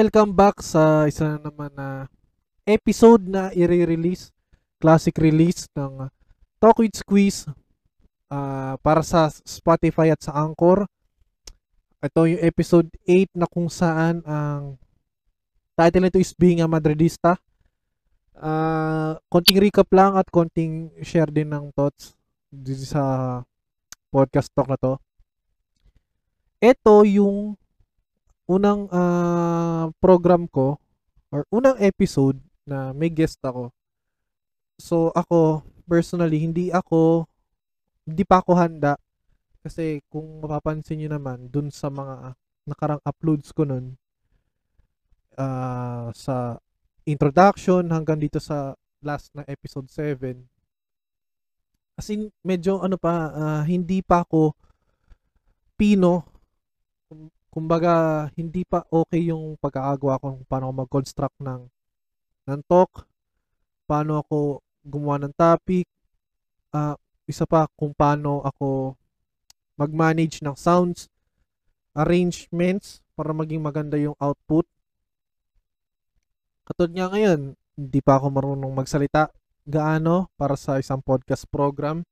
welcome back sa isa na naman na episode na i-release, classic release ng Talk with Squeeze ah, para sa Spotify at sa Anchor. Ito yung episode 8 na kung saan ang title nito is Being a Madridista. Ah, konting recap lang at konting share din ng thoughts dito sa podcast talk na to. Ito yung unang ah, program ko or unang episode na may guest ako. So ako personally hindi ako hindi pa ako handa kasi kung mapapansin niyo naman dun sa mga nakarang uploads ko nun ah, sa introduction hanggang dito sa last na episode 7 as in medyo ano pa ah, hindi pa ako pino kumbaga hindi pa okay yung pagkakagawa ko kung paano ako mag-construct ng ng talk paano ako gumawa ng topic ah isa pa kung paano ako mag-manage ng sounds arrangements para maging maganda yung output. Katulad nga ngayon hindi pa ako marunong magsalita gaano para sa isang podcast program.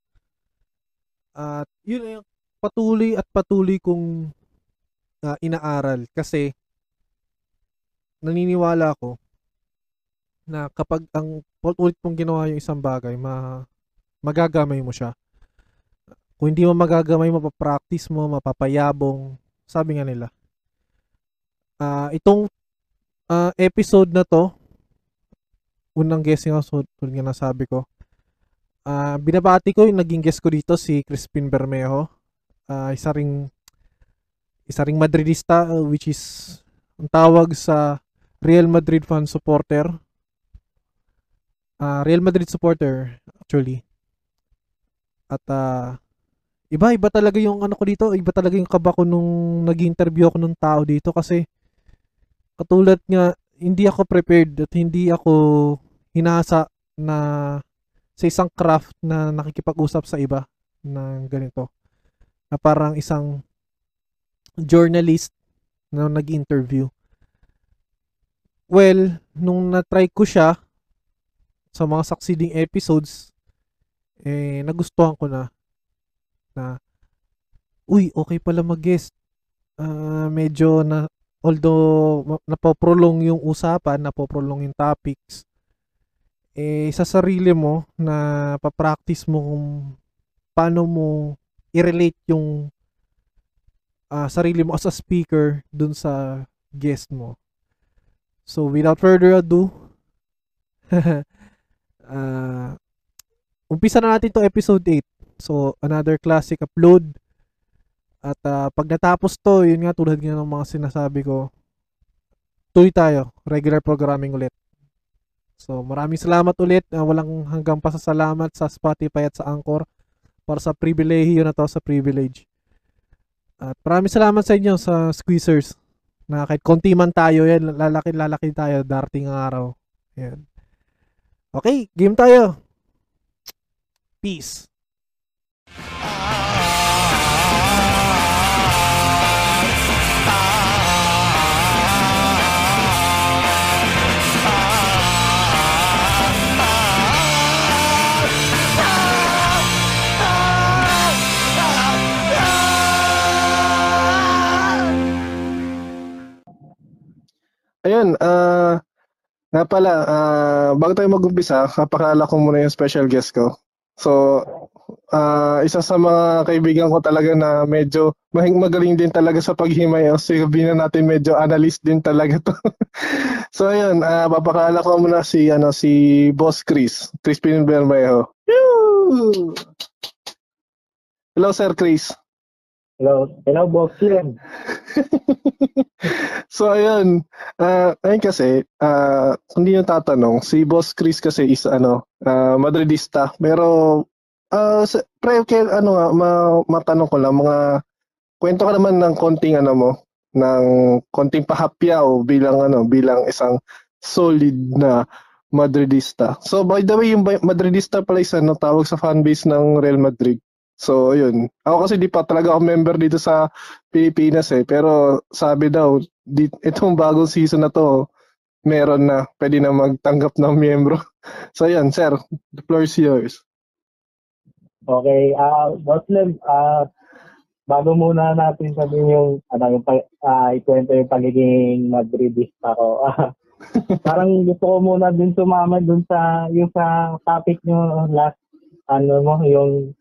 At yun yung patuloy at patuloy kong ah, inaaral kasi naniniwala ako na kapag ang ulit mong ginawa yung isang bagay, ma magagamay mo siya. Kung hindi mo magagamay, mapapractice mo, mapapayabong. Sabi nga nila. Ah, itong ah, episode na to, unang guessing ako, tulad nga nasabi ko, ah binabati ko yung naging guest ko dito, si Crispin Bermejo. Ah, isa ring isa ring Madridista uh, which is ang tawag sa Real Madrid fan supporter. Ah, Real Madrid supporter actually. At ah, iba iba talaga yung ano ko dito, iba talaga yung kaba ko nung nag-interview ako nung tao dito kasi katulad nga hindi ako prepared at hindi ako hinasa na sa isang craft na nakikipag-usap sa iba ng ganito. Na parang isang journalist na nag-interview. Well, nung na-try ko siya sa mga succeeding episodes, eh, nagustuhan ko na na uy, okay pala mag-guest. Ah, medyo na although napoprolong yung usapan, napoprolong yung topics, eh, sa sarili mo na papractice mo kung paano mo i-relate yung ah, sarili mo as a speaker dun sa guest mo. So, without further ado, ah, umpisa na natin to episode 8. So, another classic upload. At ah, pag natapos to, yun nga tulad nga ng mga sinasabi ko, tuloy tayo, regular programming ulit. So, maraming salamat ulit. ah, walang hanggang pasasalamat sa Spotify at sa Anchor para sa pribilehiyo na to sa privilege. At maraming salamat sa inyo sa squeezers na kahit konti man tayo yan, lalaki lalaki tayo darating ang araw. Yan. Okay, game tayo. Peace. Ayun, ah nga pala, ah bago tayo mag-umpisa, kapakala ko muna yung special guest ko. So, ah isa sa mga kaibigan ko talaga na medyo mahing magaling din talaga sa paghimay. O sabihin na natin medyo analyst din talaga to. so, ayun, ah papakala ko muna si, ano, si Boss Chris, Crispin Bermejo. Yoo! Hello, Sir Chris. Hello, hello boss Kiren. So ayun, ah ayun kasi, kung hindi yung tatanong, si Boss Chris kasi is ano, ah, Madridista. Pero sa- pre kaya ano nga ma- matanong ko lang mga kwento ka naman ng konting ano mo, ng konting pahapyaw bilang ano, bilang isang solid na Madridista. So by the way, yung Madridista pala is ano tawag sa fanbase ng Real Madrid. So, yun. Ako kasi di pa talaga ako member dito sa Pilipinas eh. Pero sabi daw, di, itong bagong season na to, meron na. Pwede na magtanggap ng miyembro. So, yun, sir. The floor is yours. Okay, ah Muslim, ah bago muna natin sabihin yung ano yung ah, ikwento yung pagiging Madridista ko. Ah, parang gusto ko muna din sumama dun sa yung sa topic nyo last ano mo yung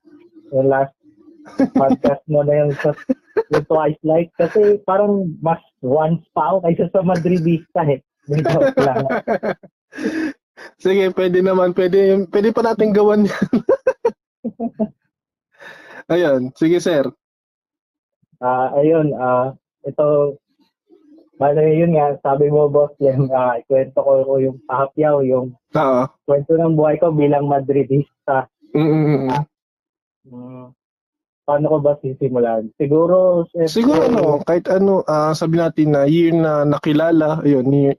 yung last podcast mo na yung, yung twice like kasi parang mas once pa ako kaysa sa Madridista eh. Dito lang. Sige, pwede naman. Pwede, pwede pa natin gawan yan. Ayun. Sige, sir. Ah, ayun, ah, ito, bale yun nga, sabi mo boss, yan, ah, ikwento ko, ko yung pahapyaw, yung Oo. kwento ng buhay ko bilang Madridista. Mm-mm. Mm, paano ko ba sisimulan? Siguro, eh, Siguro ano, kahit ano, ah sabi natin na year na nakilala, ayun, year,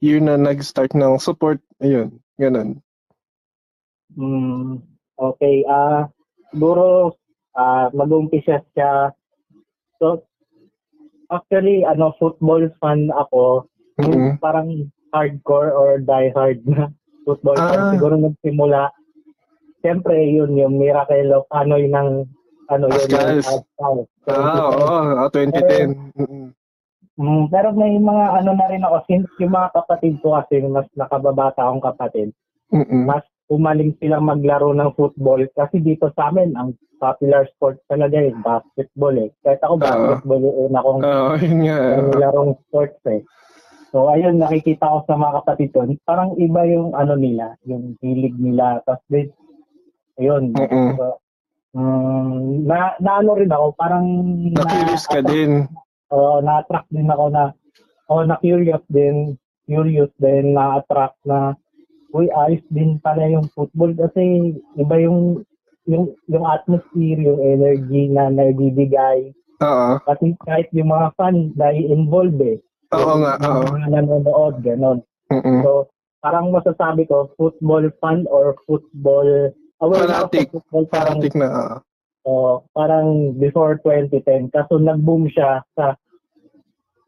year na nag-start ng support, ayun, ganun. Mm, okay, ah, siguro, ah, mag-umpisa siya. So, actually, ano, football fan ako. Mm-mm. Parang hardcore or die-hard na football fan. Ah. Siguro nagsimula. Siyempre, yun, yung Miracle of Anoy ng, ano yun, yung Pascals. Pascal. Ah, oo, ah, 2010. Mm-mm. Mm, pero may mga ano na rin ako, since yung mga kapatid ko kasi, mas nakababata akong kapatid, Mm-mm. mas umaling silang maglaro ng football kasi dito sa amin, ang popular sport talaga yung basketball eh. Kahit ako basketball yung una kong uh, larong sports eh. So ayun, nakikita ko sa mga kapatid ko, parang iba yung ano nila, yung hilig nila. Tapos ayun, Mm-mm. so, mm, na, na ano rin ako, parang Na-curious ka din. Oo, na-attract din ako na, o na-curious din, curious din, na-attract na, uy, ayos din pala yung football kasi iba yung, yung, yung atmosphere, yung energy na nagbibigay. Oo. Kasi kahit yung mga fan, nai-involve eh. Oo nga, oo. Yung mga nanonood, ganon. Mm-mm. So, parang masasabi ko, football fan or football, aware na ako Fanatic. football, parang Parating na. Oh, parang before 2010 kaso nag-boom siya sa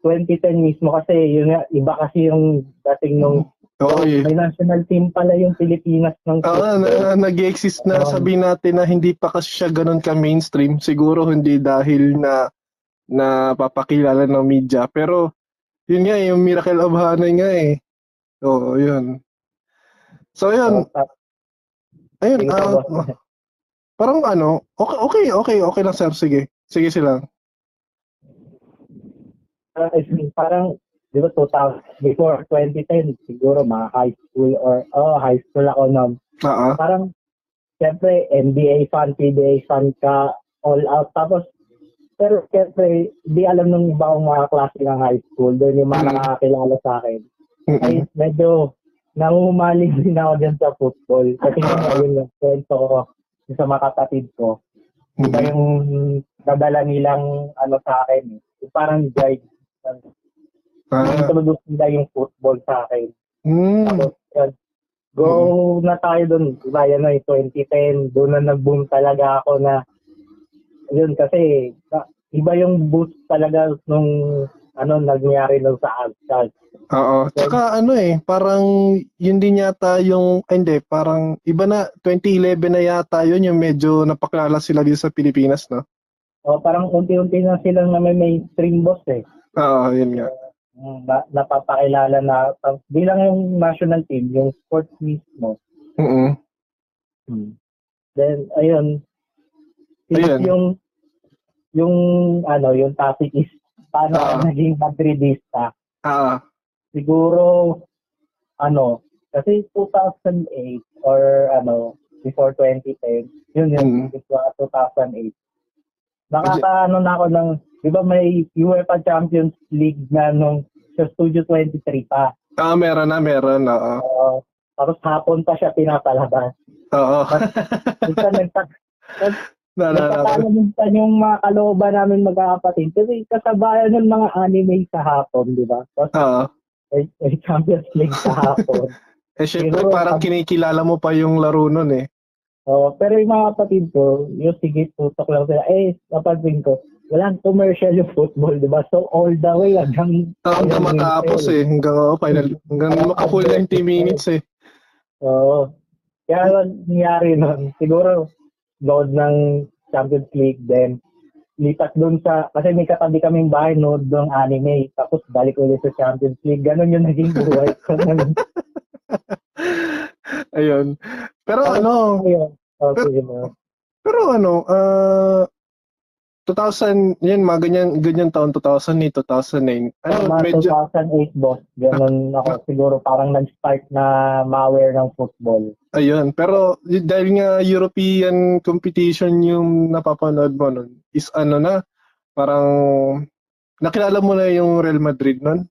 2010 mismo kasi yun nga iba kasi yung dating nung Oo, eh. may national team pala yung Pilipinas ng Oo, na, nag-exist na Um, sabihin natin na hindi pa kasi siya ganun ka mainstream. Siguro hindi dahil na na papakilala ng media. Pero yun nga, yung Miracle of Hanay nga eh. Oo, yun. So yun, ayun, boss. parang ano, okay, okay, okay, okay lang sir, sige. Sige sila. Ah, I mean, parang di ba 2000 before 2010 siguro mga high school or oh high school ako noon Oo. parang siyempre NBA fan PBA fan ka all out tapos pero siyempre di alam ng iba kong mga klase ng high school doon yung mga nakakakilala sa akin Mm-mm. ay medyo nangumaling din ako dyan sa football. Kasi nga yun yung kwento ko sa mga kapatid ko. Iba yung dadala nilang ano sa akin. eh. Yung parang guide. Ah, Introduce nila yung football sa akin. mm, Tapos yun, go na tayo doon. Diba yan na yung 2010. Doon na nag-boom talaga ako na yun kasi iba yung boost talaga nung ano nangyari nung sa Agstag. Oo. Tsaka ano eh, parang yun din yata yung, ay, hindi, parang iba na, 2011 na yata yun, yung medyo napakilala sila dito sa Pilipinas, no? O parang unti-unti na silang na may mainstream boss eh. Oo, yun nga. Mm, na, napapakilala na uh, bilang yung national team, yung sports mismo. Mm-mm. Then, ayun. Ayun. yung yung ano, yung topic is paano ako naging Madridista. Ah, Siguro ano, kasi 2008 or ano, before 2010, yun yun, Mm. before 2008. Nakakaano na ako ng, di ba may UEFA Champions League na nung sa Studio 23 pa. ah, meron na, meron, oo. Uh, tapos hapon pa siya pinapalabas. Oo. Minsan nagtak Naalala ko. nagtatalo minsan yung mga kalooban namin magkakapatid. Kasi kasabayan ng mga anime sa hapon, di ba? Oo. may, may Champions League sa hapon. Eh, syempre, Siguro, parang pag- kinikilala mo pa yung laro nun eh. Oh, pero yung mga kapatid ko, yung sige, tutok lang sila. Eh, napansin ko, walang commercial yung football, di ba? So, all the way hanggang... Ah, hanggang matapos eh. Hanggang oh, final. Hanggang makafull 90 minutes eh. Oo. Kaya nangyari nun, siguro, load ng Champions League, then lipat doon sa, kasi may katabi kaming bahay, nood ng anime, tapos balik ulit sa Champions League. Ganon yung naging buhay ko. Ayun. Pero ano, Ayun. Okay, Pero- pero, pero ano, ah 2000, yan, mga ganyan, ganyan taon, 2008, 2009. Ano, mga medyo, 2008, boss. Ganon ako siguro parang nag-start na ma-aware ng football. ayun. Pero dahil nga European competition yung napapanood mo nun, is ano na, parang, nakilala mo na yung Real Madrid nun?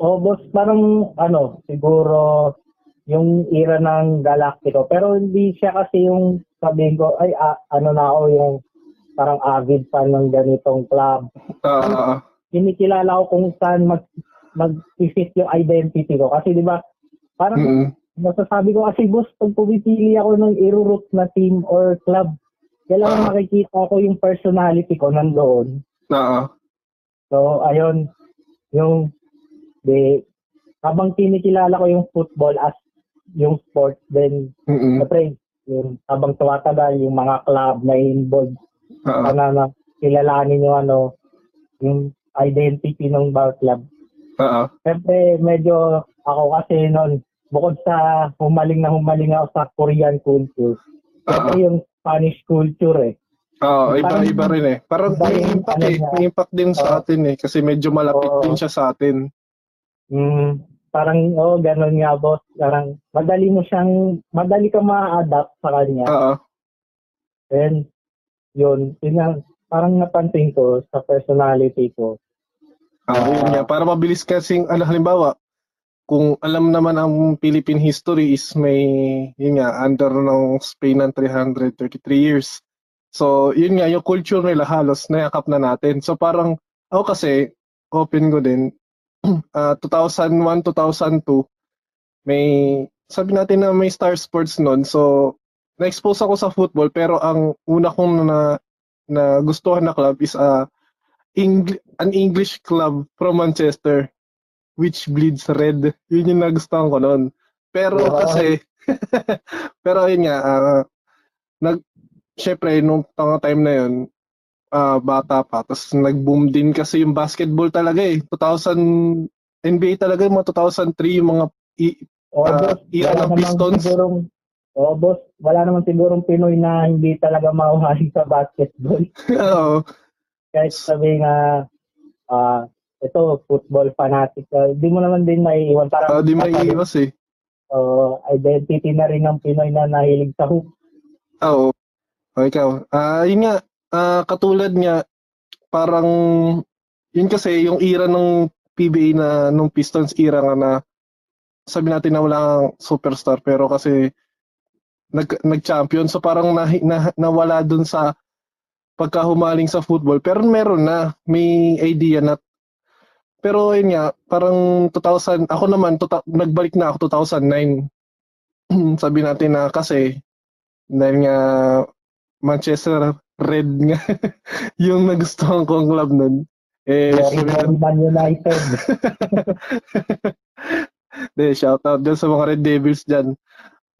O, boss, parang ano, siguro yung era ng Galactico. Pero hindi siya kasi yung sabihin ko, ay, ah, ano na ako yung parang avid fan ng ganitong club. Ah, Kinikilala ko kung saan mag mag-fit yung identity ko. Kasi di ba, parang mm, masasabi ko kasi boss, pag pumipili ako ng irurot na team or club, kailangan Ah. makikita ko yung personality ko nandoon. ah, So, ayun, yung, di, habang kinikilala ko yung football as yung sport, then, mm, syempre, yung, habang tumatagal, yung mga club na involved, ah, sana na kilalanin yung ano, yung identity ng bawat club. ah, Siyempre, medyo ako kasi noon, bukod sa humaling na humaling ako sa Korean culture, siyempre yung Spanish culture eh. ah, iba, Parang- iba rin eh. Parang iba may impact ano eh. niya. May impact din sa Oo. atin eh. Kasi medyo malapit Oo. din siya sa atin. Mm, parang, oh, ganun nga boss. Parang, madali mo siyang, madali ka ma-adapt sa kanya. Ah, And, yun, yun nga, parang napansin ko sa personality ko. Ah, yun nga. Para mabilis kasing, ano, halimbawa, kung alam naman ang Philippine history is may, yun nga, under ng Spain ng 333 years. So, yun nga, yung culture nila halos nayakap na natin. So, parang, ako kasi, open ko din, ah 2001, 2002, may, sabi natin na may Star Sports noon. So, na-expose ako sa football, pero ang una kong na, na gustuhan na club is a Eng- an English club from Manchester which bleeds red. Yun yung nagustuhan ko noon. Pero Wow. kasi pero yun nga ah, nag syempre nung tanga time na yun ah, bata pa tapos nag-boom din kasi yung basketball talaga eh 2000 NBA talaga yung mga 2003 yung mga i- O, boss, iyan wala ang namang Pistons? sigurong, o, boss, wala naman sigurong Pinoy na hindi talaga mauhali sa basketball. Oo. kahit sabi nga, ah, ito, football fanatic, uh, di mo naman din maiiwan. Parang, di maiiwas eh. uh, identity na rin ng Pinoy na nahilig sa hoop. Oo. O ikaw. Ah, yun nga, ah, katulad nga, parang, yun kasi, yung era ng PBA na, nung Pistons era nga na, sabi natin na wala kang superstar, pero kasi, nag, nag-champion, so parang na, na, nawala dun sa pagkahumaling sa football. Pero meron na, may idea na, pero yun nga, parang 2000, ako naman, tuta, nagbalik na ako 2009. sabi natin na kasi, dahil nga Manchester Red nga yung nagustuhan kong club nun. Eh, very natin, Man United. de, shout out dyan sa mga Red Devils dyan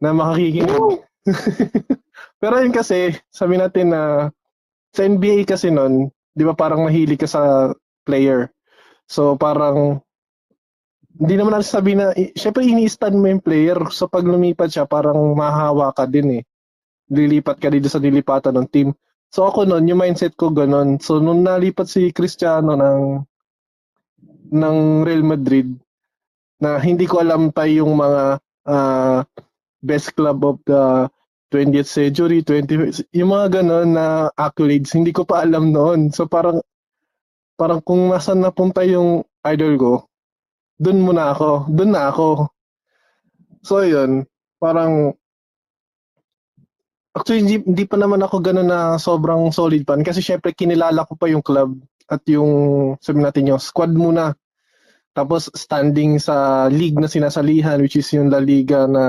na makakikinig. Pero yun kasi, sabi natin na sa NBA kasi nun, di ba parang mahilig ka sa player. So parang, hindi naman natin sabi na, syempre ini-stand mo yung player. So pag lumipat siya, parang mahahawa ka din eh. Lilipat ka dito sa nilipatan ng team. So ako nun, yung mindset ko ganun. So nung nalipat si Cristiano ng ng Real Madrid, na hindi ko alam pa yung mga ah, best club of the 20th century, 20 yung mga ganun na accolades, hindi ko pa alam noon. So parang parang kung nasan napunta yung idol ko, dun muna ako, dun na ako. So yun, parang actually hindi, hindi pa naman ako ganun na sobrang solid fan kasi syempre kinilala ko pa yung club at yung sabi natin yung squad muna. Tapos standing sa league na sinasalihan which is yung La Liga na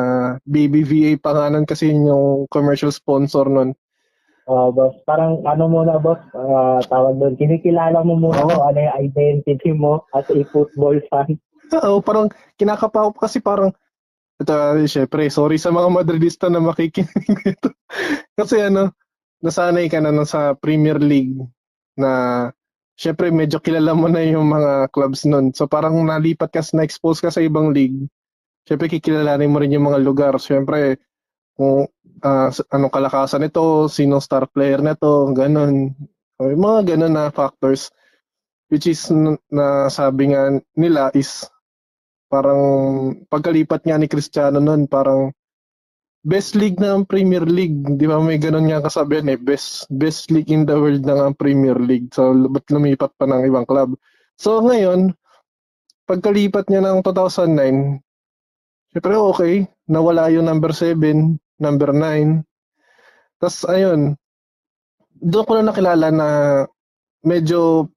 BBVA pa nga nun kasi yun yung commercial sponsor nun. Oh, boss, parang ano muna, boss, ah, tawag doon, kinikilala mo muna kung ano yung identity mo as a football fan. Oo, parang kinakapa ko kasi parang ito, uh, syempre, sorry sa mga Madridista na makikinig nito. kasi ano, nasanay ka na sa Premier League na syempre medyo kilala mo na yung mga clubs nun. So parang nalipat ka, na-expose ka sa ibang league. Syempre kikilalanin mo rin yung mga lugar. Syempre kung s- anong kalakasan nito, sino star player nito, ganun. O, yung mga ganun na factors which is na sabi nga nila is parang pagkalipat nga ni Cristiano nun parang best league na ang Premier League. Di ba may ganun nga kasabihan eh. Best, best league in the world na ang Premier League. So, ba't lumipat pa ng ibang club? So, ngayon, pagkalipat niya ng 2009, syempre okay, nawala yung number 7, number 9. Tapos, ayun, doon ko na nakilala na medyo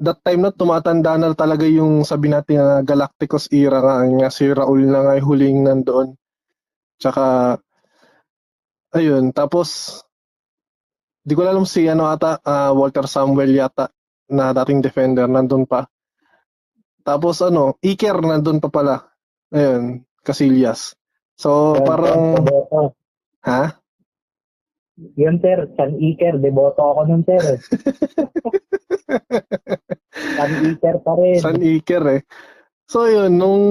that time na tumatanda na talaga yung sabi natin na Galacticos era nga, nga si Raul na nga huling nandoon. Tsaka, ayun, tapos, di ko alam si ano ata, ah, Walter Samuel yata, na dating defender, nandun pa. Tapos ano, Iker nandun pa pala. Ayun, Casillas. So, Yan, parang, deboto. ha? Yun, sir, San Iker, deboto ako nun, sir. eh. San Iker pa rin. San Iker eh. So yun, nung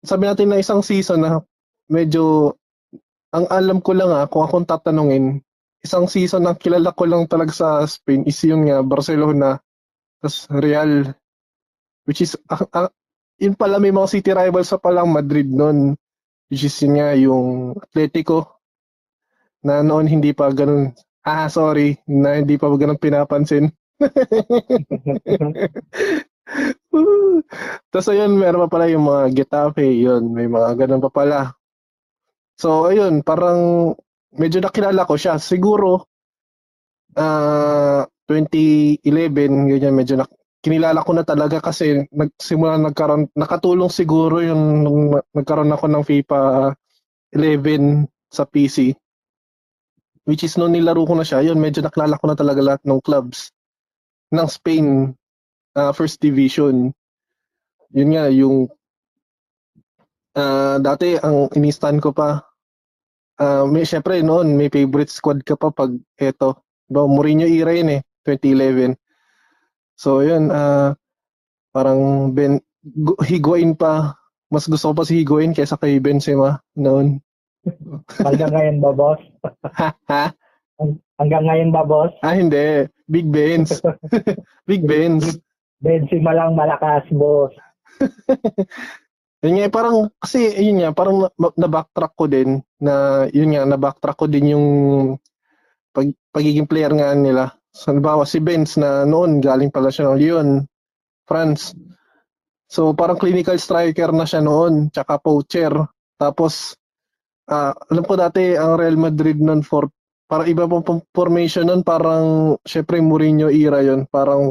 sabi natin na isang season na medyo ang alam ko lang ah, kung akong tatanungin, isang season ang kilala ko lang talaga sa Spain is yun nga, Barcelona, tas Real, which is, ah, ah, yun pala may mga city rivals sa palang Madrid nun, which is yun nga, yung Atletico, na noon hindi pa ganun, ah sorry, na hindi pa ganun pinapansin. Tapos ayun, meron pa pala yung mga Getafe, yun, may mga ganun pa pala. So ayun, parang medyo nakilala ko siya. Siguro, ah 2011, ganyan, medyo nak kinilala ko na talaga kasi nagsimula nagkaroon, nakatulong siguro yung nung nagkaroon ako ng FIFA 11 sa PC. Which is nung nilaro ko na siya, yun, medyo nakilala ko na talaga lahat ng clubs ng Spain ah, First Division. Yun nga, yung ah, dati ang inistan ko pa, ah, may syempre noon, may favorite squad ka pa pag eto. Diba, Mourinho era yun eh, 2011. So yun, ah, parang Ben, Gu- Higuain pa, mas gusto ko pa si Higuain kaysa kay Benzema noon. Hanggang ngayon ba, boss? ha? Hanggang ngayon ba, boss? Ah, hindi. Big Benz. Big Benz. Benzema lang malakas, boss. Yun nga, parang, kasi, yun nga, parang na- na-backtrack ko din, na, yun nga, na-backtrack ko din yung pag, pagiging player nga nila. So, halimbawa, si Benz na noon, galing pala siya ng Lyon, France. So, parang clinical striker na siya noon, tsaka poacher. Tapos, ah, alam ko dati, ang Real Madrid noon, for, parang iba pong formation noon, parang, syempre, Mourinho era yun, parang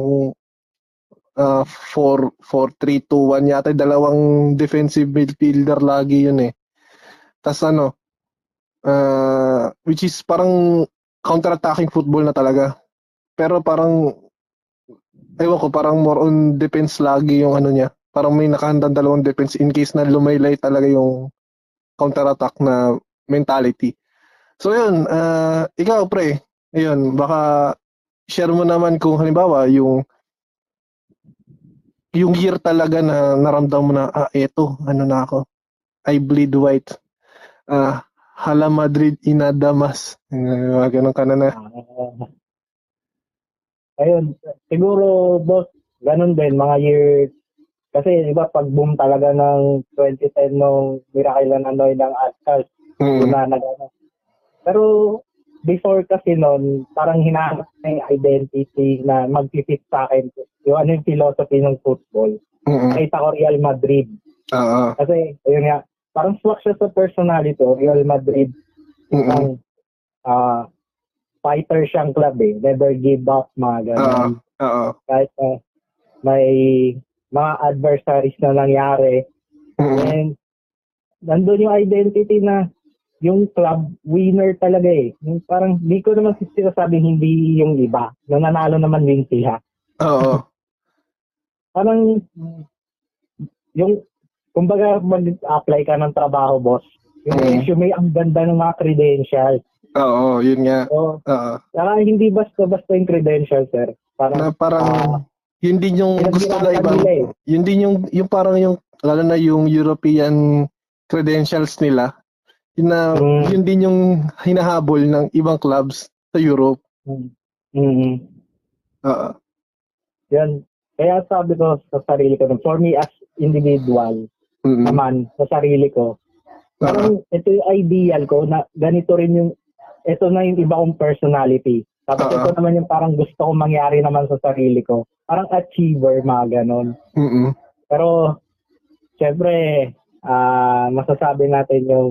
uh, 4 4 3 2 1 yata dalawang defensive midfielder lagi yun eh. Tas ano uh, which is parang counter-attacking football na talaga. Pero parang ewan ko parang more on defense lagi yung ano niya. Parang may nakahandang dalawang defense in case na lumaylay talaga yung counter-attack na mentality. So yun, uh, ikaw pre, ayun, baka share mo naman kung halimbawa yung yung year talaga na naramdam mo na, ah, eto, ano na ako, I bleed white. Ah, Hala Madrid inadamas. Uh, ganun ka na na. Ah, ayun, siguro, boss, ganun din, mga year, kasi di ba pag boom talaga ng 2010 nung Miracle na Noy ng Ascals, Mm. na nag Pero before kasi noon, parang hinahanap na yung identity na mag-fit sa akin. Yung ano yung philosophy ng football. Mm. Nakita ko Real Madrid. Oo. Kasi, ayun nga, parang swak siya sa personality. oh, Real Madrid, Mm. ang ah fighter siyang club eh. Never give up, mga ganun. Oo. Kahit ah, may mga adversaries na nangyari. Mm. And nandun yung identity na yung club winner talaga eh. Yung parang di ko naman sinasabing hindi yung iba. Na nanalo naman din sila. Oo. Parang yung kumbaga mag-apply ka ng trabaho, boss. Yung Mm. resume, ang ganda ng mga credentials. Oo, yun nga. So, Oo. saka hindi basta-basta yung credentials, sir. Parang, Na parang ah, yun din yung gusto na nila eh. yun din yung yung parang yung lalo na yung European credentials nila. Yun na Mm. yun din yung hinahabol ng ibang clubs sa Europe. mm Oo. Yan. Kaya sabi ko sa sarili ko, for me as individual, Mm. naman, sa sarili ko, parang ito yung ideal ko na ganito rin yung, ito na yung iba kong personality. Tapos Oo. ito naman yung parang gusto kong mangyari naman sa sarili ko. Parang achiever, mga ganon. Mm. Pero, syempre, ah masasabi natin yung,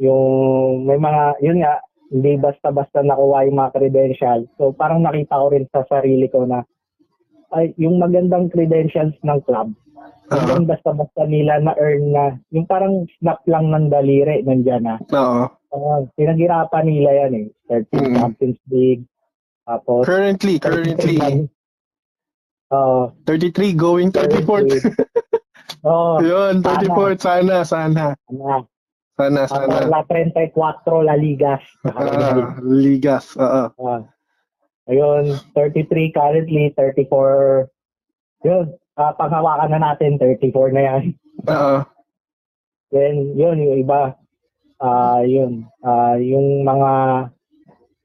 yung may mga, yun nga, hindi basta-basta nakuha yung mga credentials. So, parang nakita ko rin sa sarili ko na, ay, yung magandang credentials ng club, Oo. hindi basta-basta nila na-earn na, yung parang snap lang ng daliri, nandyan na. Oo. Uh, pinaghirapan nila yan eh. 13 Mm. Champions League, tapos, Currently, currently Oo. 33 going 34. Oo. Yun, 34 sana, sana. Sana, Sana. sana. La 34 La Ligas. Ah, ligas. Oo. Ah. Ayun, 33 currently, 34. Yun, ah, panghawakan na natin, 34 na yan. Oo. Then, yun, yung iba, ah yun, ah yung mga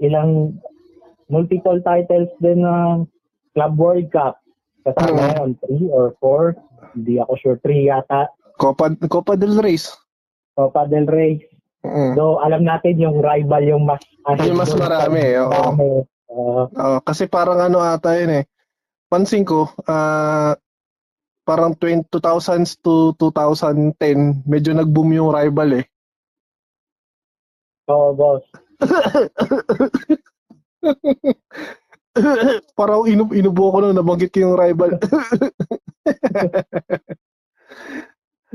ilang multiple titles din ng Club World Cup. Kasama Mm. yun, 3 or 4. Hindi ako sure, 3 yata. Copa, Copa del Reyes. Copa del Rey. Mm. So, alam natin yung rival yung mas... Yung mas marami, oo. Marami. Oo. Oo, kasi parang ano ata yun eh. Pansin ko, ah parang 20, 2000s to 2010, medyo nag-boom yung rival eh. Oo, boss. parang inub inubo ko nung nabanggit ko yung rival.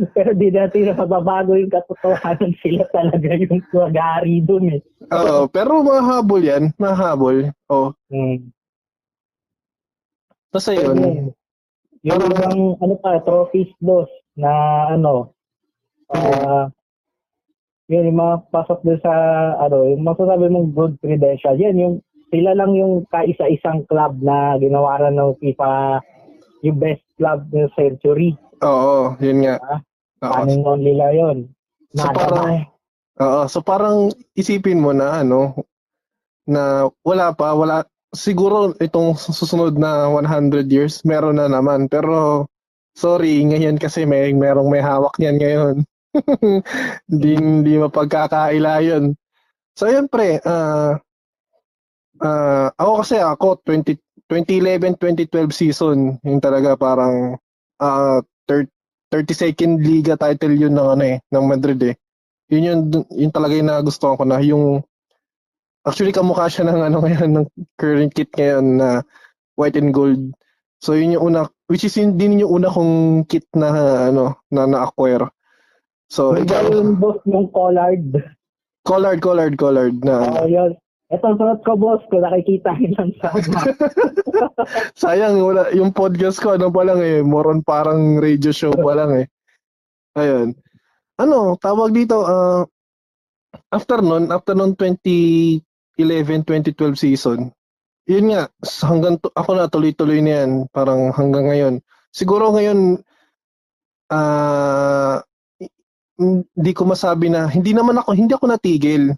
Pero di natin na mababago yung katotohanan sila talaga yung mag-aari dun eh. Oo, pero mahabol yan, mahabol. Oh, Hmm. basta Yun. yun. Yung Parang- ibang, ano pa, trophies boss na ano, ah yun, yung mga pasok dun sa, ano, yung masasabi mong good credential, yan, yung, sila lang yung kaisa-isang club na ginawaran ng FIFA yung best club ng century. Oo, yun nga. Ah, Oo. Paning non nila yun. So Nada parang, na eh. oo, so parang isipin mo na ano, na wala pa, wala, siguro itong susunod na 100 years, meron na naman. Pero, sorry, ngayon kasi may merong may hawak niyan ngayon. hindi, hindi mapagkakaila yun. So, yun pre, ah, ah, ako kasi ako, 20, 2011-2012 season, yung talaga parang ah 30, 32nd Liga title yun ng ano eh, ng Madrid eh. Yun yung, yun talaga yung nagustuhan ko na yung actually kamukha siya ng ano ngayon ng current kit ngayon na white and gold. So yun yung una which is yun din yung una kong kit na ano na na-acquire. So ikaw, yung boss yung collard? collard collard collard na Oo, yun. Ito, suot ko, boss, kung nakikita lang sana. sayang wala yung podcast ko ano pa lang eh more on parang radio show pa lang eh. Ayun. Ano, tawag dito ah after nun, after nun 2011-2012 season, yun nga, hanggang tu- ako na tuloy-tuloy na yan, parang hanggang ngayon. Siguro ngayon, ah i- hindi ko masabi na, hindi naman ako, hindi ako natigil.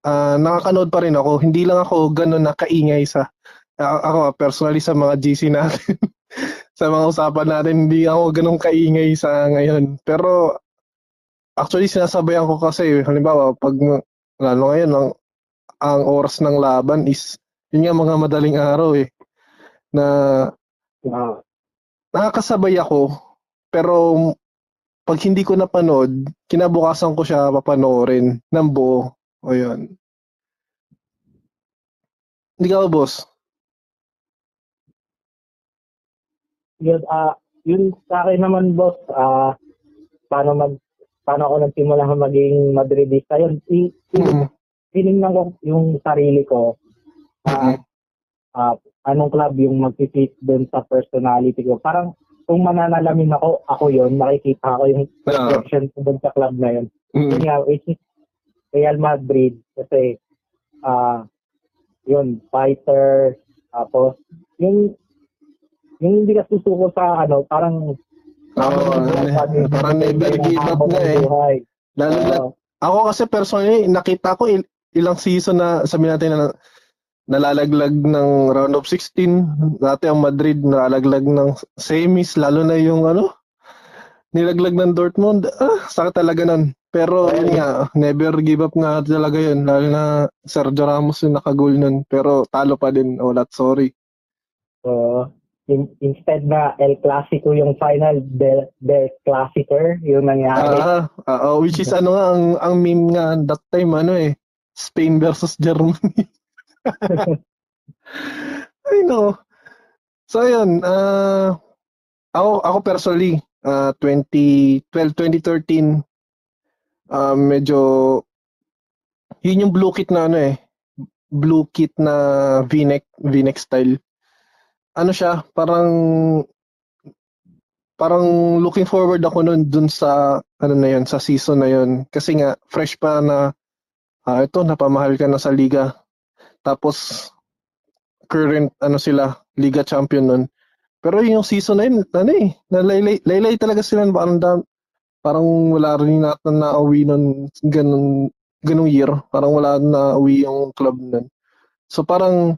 Ah, nakakanood pa rin ako, hindi lang ako ganun nakaingay sa, a- ako personally sa mga GC natin, sa mga usapan natin, hindi ako ganun kaingay sa ngayon. Pero, actually sinasabayan ko kasi, halimbawa, pag, lalo ngayon, ang, ang oras ng laban is, yun nga mga madaling araw eh, na Wow. nakakasabay ako, pero pag hindi ko napanood, kinabukasan ko siya papanoorin ng buo. O yun. Hindi ka ba, boss? Yun, ah, yun sa akin naman, boss, ah, paano mag, paano ako nagsimula maging Madridista, yun, i, i, Mm. tinignan ko yung sarili ko, ah, Mm. ah, anong club yung mag-fit dun sa personality ko. Parang, kung mananalamin ako, ako yon makikita ko yung Ah. reflection ko dun sa club na yun. Mm. Yun nga, which is Real Madrid, kasi, ah, yun, fighter, tapos, yung, yung hindi ka susuko sa, ano, parang, Oo, parang never give up na eh. Buhay. Lalo na, Oo. ako kasi personally, nakita ko il- ilang season na, sabi natin na nalalaglag ng round of 16. Dati ang Madrid nalalaglag ng semis, lalo na yung ano, nilaglag ng Dortmund. Ah, sakit talaga nun. Pero yun nga, never give up nga talaga yun. Lalo na Sergio Ramos yung nakagol nun. Pero talo pa din. Oh, that's sorry. So, in- instead na El Clasico yung final, The, the Clasicer, yung nangyari. Ah, ah, oh, which is ano nga, ang, ang meme nga that time, ano eh, Spain versus Germany. Ay no. So yun, ah ako ako personally, ah 2012, 2013 ah medyo yun yung blue kit na ano eh, blue kit na V-neck, V-neck style. Ano siya, parang parang looking forward ako nun dun sa ano na yun, sa season na yun. Kasi nga fresh pa na ah ito napamahal ka na sa liga. Tapos current ano sila, Liga Champion nun. Pero yung season na yun, ano eh, nalaylay, laylay talaga sila, parang, dam- parang wala rin natin na uwi nun, ganun, ganung year. Parang wala na uwi yung club nun. So parang,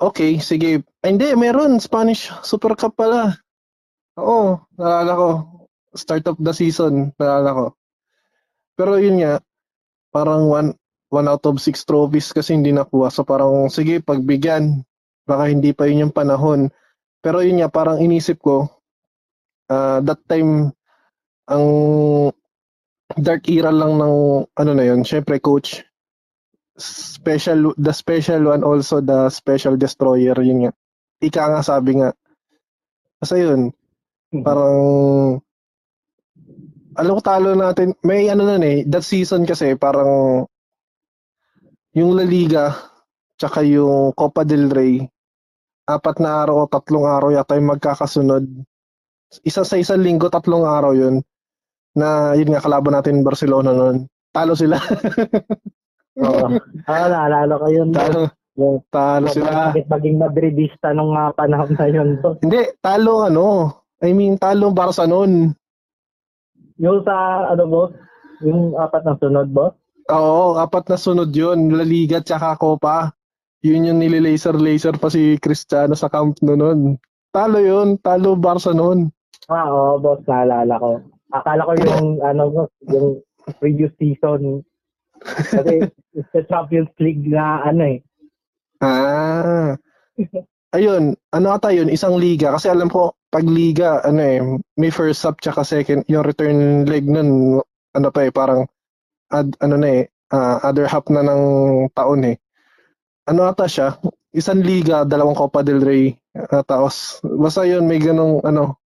okay, sige. Ay, hindi, meron, Spanish Super Cup pala. Oo, naalala ko. Start of the season, naalala ko. Pero yun nga, parang one, one out of six trophies kasi hindi nakuha. So parang, sige, pagbigyan. Baka hindi pa yun yung panahon. Pero yun nga, parang inisip ko, ah, that time, ang dark era lang ng, ano na yun, syempre coach, special, the special one also, the special destroyer, yun nga. Ika nga sabi nga. Kasi yun, parang, alam ko talo natin, may ano na eh, that season kasi parang, yung La Liga, tsaka yung Copa del Rey, apat na araw o tatlong araw yata yung magkakasunod. Isa sa isang linggo, tatlong araw yun. Na yun nga, kalaban natin Barcelona noon. Talo sila. Oo. Ah, naalala ko yun. talo, Yung, talo sila. bakit maging Madridista nung mga panahon na yun. boss. Hindi, talo ano. I mean, talo Barca noon. Yung sa, ano boss, yung apat na sunod boss, Oo, apat na sunod yun. La Liga tsaka Copa. Yun yung nililaser-laser pa si Cristiano sa Camp noon. Talo yun. Talo Barca noon. Ah, oo, boss, naalala ko. Akala ko yung, ano, yung previous season. Kasi, it's the Champions League na, ano eh. Ah. Ayun, ano ata yun, isang liga. Kasi alam ko, pag liga, ano eh, may first sub tsaka second, yung return leg nun, ano pa eh, parang, ad, ano na eh, ah, other half na ng taon eh. Ano ata siya, isang liga, dalawang Copa del Rey, uh, tapos, basta yun, may ganong, ano,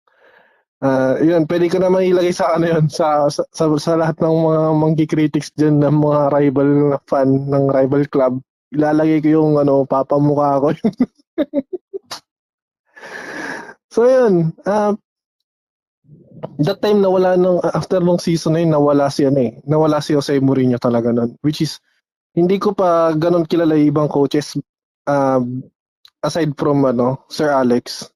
ah yun, pwede ko naman ilagay sa ano yun, sa, sa, sa, sa lahat ng mga monkey critics dyan ng mga rival na fan ng rival club ilalagay ko yung ano, papamukha ko. so yun, uh, that time nawala nung, after nung season na yun, nawala si ano eh, nawala si Jose Mourinho talaga nun. Which is, hindi ko pa ganun kilala yung ibang coaches uh, aside from ano, Sir Alex.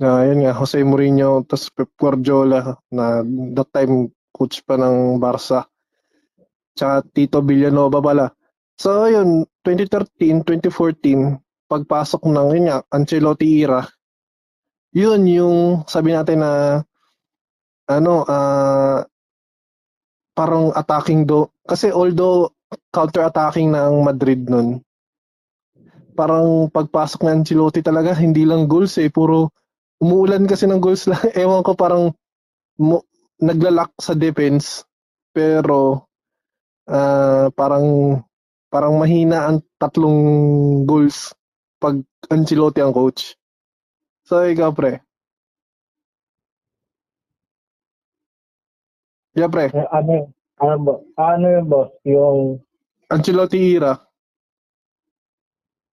Uh, yun nga, Jose Mourinho, tapos Pep Guardiola, na that time coach pa ng Barca. Tsaka Tito Villanova pala. So, yun, 2013, 2014, pagpasok ng, yun nga, Ancelotti era, yun yung, sabi natin na, ano, ah, parang attacking do, kasi although counter-attacking ang Madrid nun, parang pagpasok ng Ancelotti talaga, hindi lang goals eh, puro umuulan kasi ng goals lang. Ewan ko parang mu- naglalak sa defense pero uh, parang parang mahina ang tatlong goals pag Ancelotti ang coach. So ikaw pre. Yeah pre. Eh, ano, ano, ano yung boss? Yung Ancelotti era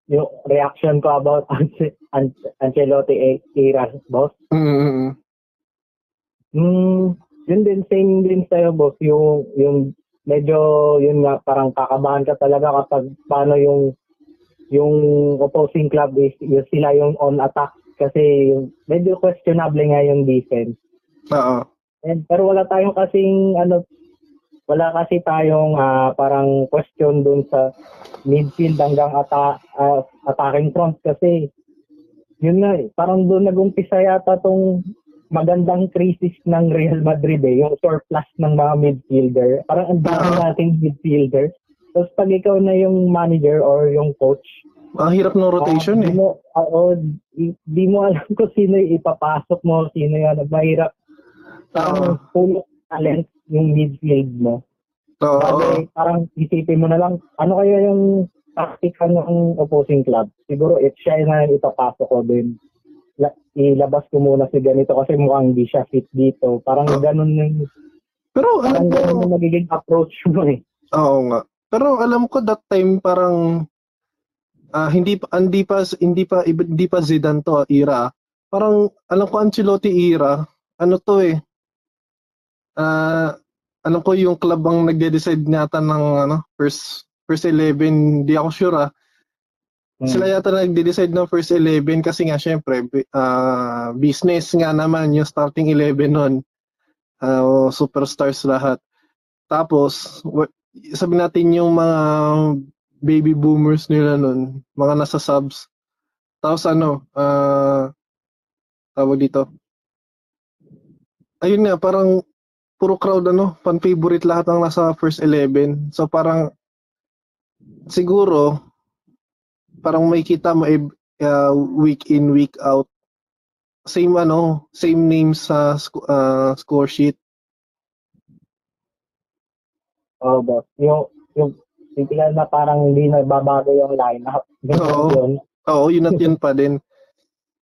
yung reaction ko about Ance- Ance- Ancelotti e- era, boss? Mm-mm. Hmm, yun din, same din sa'yo, boss. Yung, yung medyo, yun nga, parang kakabahan ka talaga kapag paano yung, yung opposing club is, yung sila yung on attack. Kasi yung, medyo questionable nga yung defense. Oo. And, pero wala tayong kasing, ano, wala kasi tayong ah, parang question dun sa midfield hanggang ata, ah, attacking front kasi yun nga eh, parang doon nag-umpisa yata tong magandang crisis ng Real Madrid eh, yung surplus ng mga midfielder. Parang ang dami Oo. nating midfielder. Tapos pag ikaw na yung manager or yung coach, Ang hirap ng rotation ah, di eh. mo, ah, oh, di, di mo alam kung sino yung ipapasok mo, sino yan. Mahirap full of talent yung midfield mo. Oo. Kasi parang isipin mo na lang, ano kaya yung taktika ng opposing club? Siguro it siya na yung ipapasok ko din. La, ilabas ko muna si ganito kasi mukhang hindi siya fit dito. Parang ganun yung, Pero alam parang ko, yung magiging approach mo eh. oo nga. Pero alam ko that time parang ah, hindi pa hindi pa hindi pa hindi pa Zidane to ah, era. Parang alam ko Ancelotti era. Ano to eh? Ah, alam ko yung club ang nagde-decide yata ng ano, first first 11, hindi ako sure ah. Hmm. Sila yata nagde-decide ng first 11 kasi nga syempre ah, business nga naman yung starting 11 nun. Ah, superstars lahat. Tapos sabi natin yung mga baby boomers nila nun, mga nasa subs. Tapos ano, ah tawag dito. Ayun nga, parang puro crowd ano, fan favorite lahat ang nasa first 11. So parang siguro parang may kita mo uh, week in week out same ano same names sa sc- uh, score sheet Oh, boss. Yung, yung, titigal na parang hindi nagbabago yung lineup. Oo. yun. oo yun at yun pa din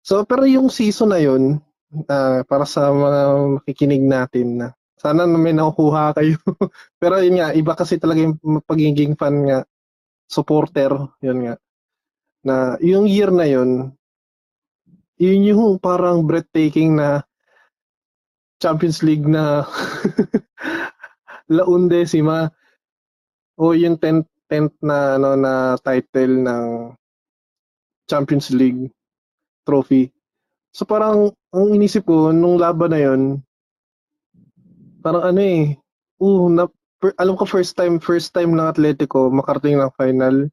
so pero yung season na yun ah, para sa mga makikinig natin na sana na may nakukuha kayo. Pero yun nga iba kasi talaga yung pagiging fan nga supporter yun nga. Na yung year na yun yun yung parang breathtaking na Champions League na La Undécima o yung 10th 10th na ano na title ng Champions League trophy. So parang ang inisip ko nung laban na yon parang ano eh uh, na, per- alam ko first time first time ng Atletico makarating ng final.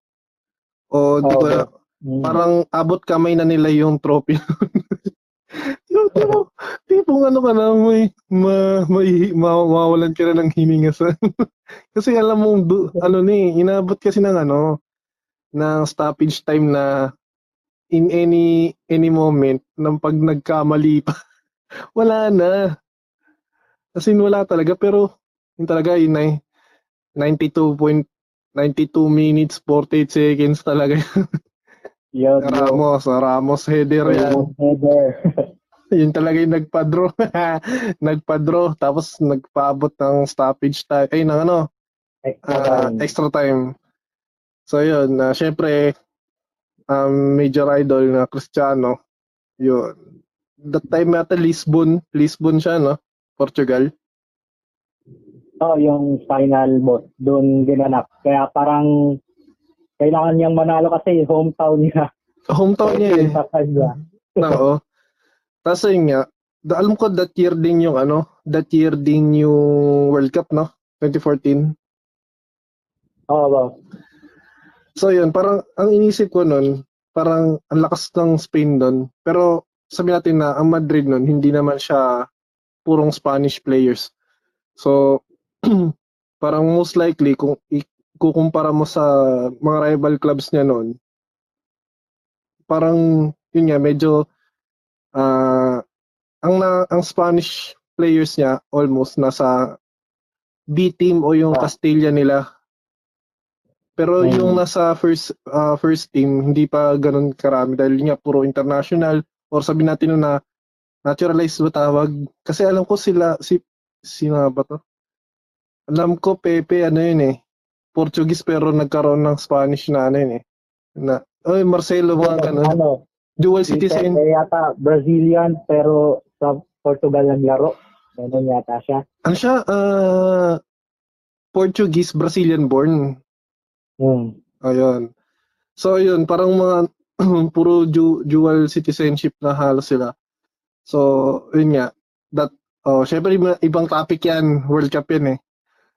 O di Oo. na- Mm. parang abot kamay na nila yung trophy. yung tipo, tipong ano ka na, may, ma, may, ma, mawawalan ka na ng hininga sa, kasi alam mo, du, ano ni, inabot kasi ng ano, ng stoppage time na in any, any moment, ng pag nagkamali pa, wala na. As in, wala talaga, pero, yun talaga, yun ay, 92.92 minutes, 48 seconds talaga. Yun. Ramos, Ramos header yan. Header. Yun talaga yung nagpa-draw. nagpa-draw, tapos nagpaabot ng stoppage time. Ay, ng ano, Extra ah, time. extra time. So yun, na syempre, um, major idol na Cristiano. Yun. That time yata Lisbon. Lisbon siya, no? Portugal. Oo, yung final boss, doon ginanap. Kaya parang kailangan niyang manalo kasi hometown niya. Hometown niya eh. Oo. Tapos yun nga, da- alam ko that year din yung ano, that year din yung World Cup, no? 2014. Oo, boss. So yun, parang ang inisip ko nun, parang ang lakas ng Spain nun. Pero sabi natin na ang Madrid nun, hindi naman siya purong Spanish players. So, parang most likely, kung ikukumpara mo sa mga rival clubs niya noon, parang, yun nga, medyo, ah, ang, na, ang Spanish players niya, almost, nasa B team o yung Ah. Castilla nila. Pero Mm. yung nasa first ah, first team, hindi pa ganun karami dahil nga puro international or sabi natin na naturalized ba tawag? Kasi alam ko sila si sino nga ba to? alam ko Pepe ano yun eh. Portuguese pero nagkaroon ng Spanish na ano yun eh. Na, oy Marcelo mga ganun. Ano, Dual si citizen. Pepe yata Brazilian pero sa Portugal naglaro. Ganun yata siya. Ano siya? Ah, Portuguese, Brazilian born. Hmm. Ayun. So, yun, parang mga puro du- dual citizenship na halos sila. So, yun nga. That, oh, syempre iba- ibang topic yan. World Cup yan eh.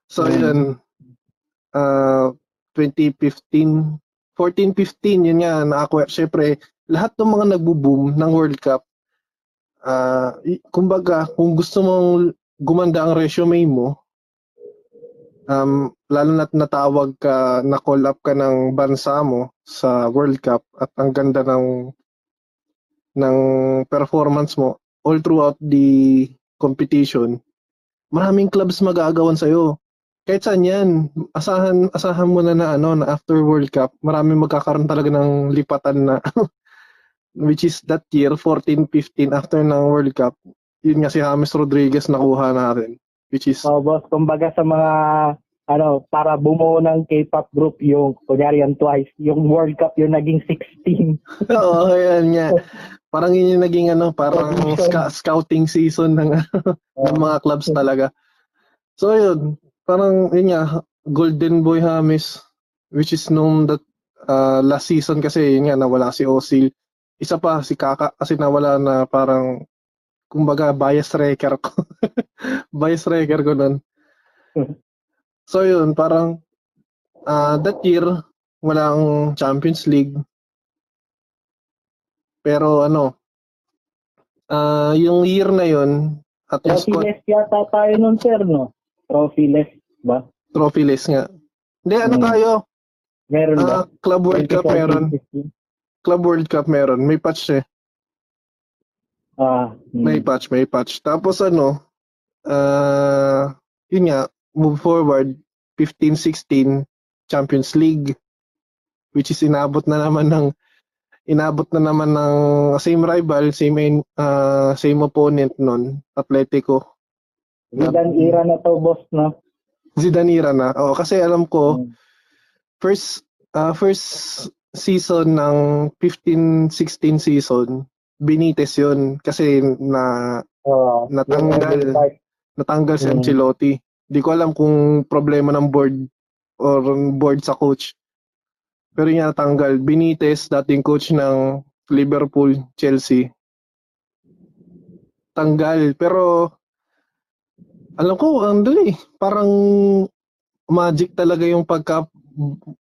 So, Mm. yun. Uh, 2015, 14-15, yun nga, na-acquire. Syempre, lahat ng mga nagbo-boom ng World Cup, i- kumbaga, kung gusto mong gumanda ang resume mo, um, lalo na't natawag ka, na-call up ka ng bansa mo sa World Cup at ang ganda ng ng performance mo all throughout the competition, maraming clubs magagawan sa'yo. Kahit saan yan, asahan, asahan mo na na, ano, na after World Cup, maraming magkakaroon talaga ng lipatan na which is that year, 14-15 after ng World Cup, yun nga si James Rodriguez nakuha natin. Which is, So, boss, kumbaga sa mga ano, para bumuo ng K-pop group yung, kunyari yan twice, yung World Cup yung naging 16. Oo, ayan nga. Parang yun yung naging ano, parang sca- scouting season ng, ng mga clubs talaga. So yun, parang yun nga, Golden Boy James, which is nung that uh, last season kasi yun nga, nawala si Ozil. Isa pa, si Kaka, kasi nawala na parang, kumbaga, bias wrecker ko. bias wrecker ko nun. So yun, parang ah that year, walang Champions League. Pero ano, ah yung year na yun, at least ko, Trophyless yata tayo nun, sir, no? Trophyless ba? trophyless nga. Hindi, ano Hmm. tayo? Meron ba? Ah, Club World Cup 2014, meron. 15? Club World Cup meron. May patch eh. Ah, hmm. May patch, may patch. Tapos ano, ah yun nga, move forward, 15-16 Champions League, which is inabot na naman ng inabot na naman ng same rival, same ah, same opponent nun, Atletico. Zidane era na to, boss, no? Zidane era na. Oh, kasi alam ko, Hmm. first ah, first season ng 15-16 season, Benitez yun kasi na Oo. Natanggal. Natanggal si Mm. Ancelotti. Di ko alam kung problema ng board or board sa coach. Pero yun natanggal. Benitez, dating coach ng Liverpool, Chelsea. Tanggal. Pero alam ko, ang dali. Parang magic talaga yung pagka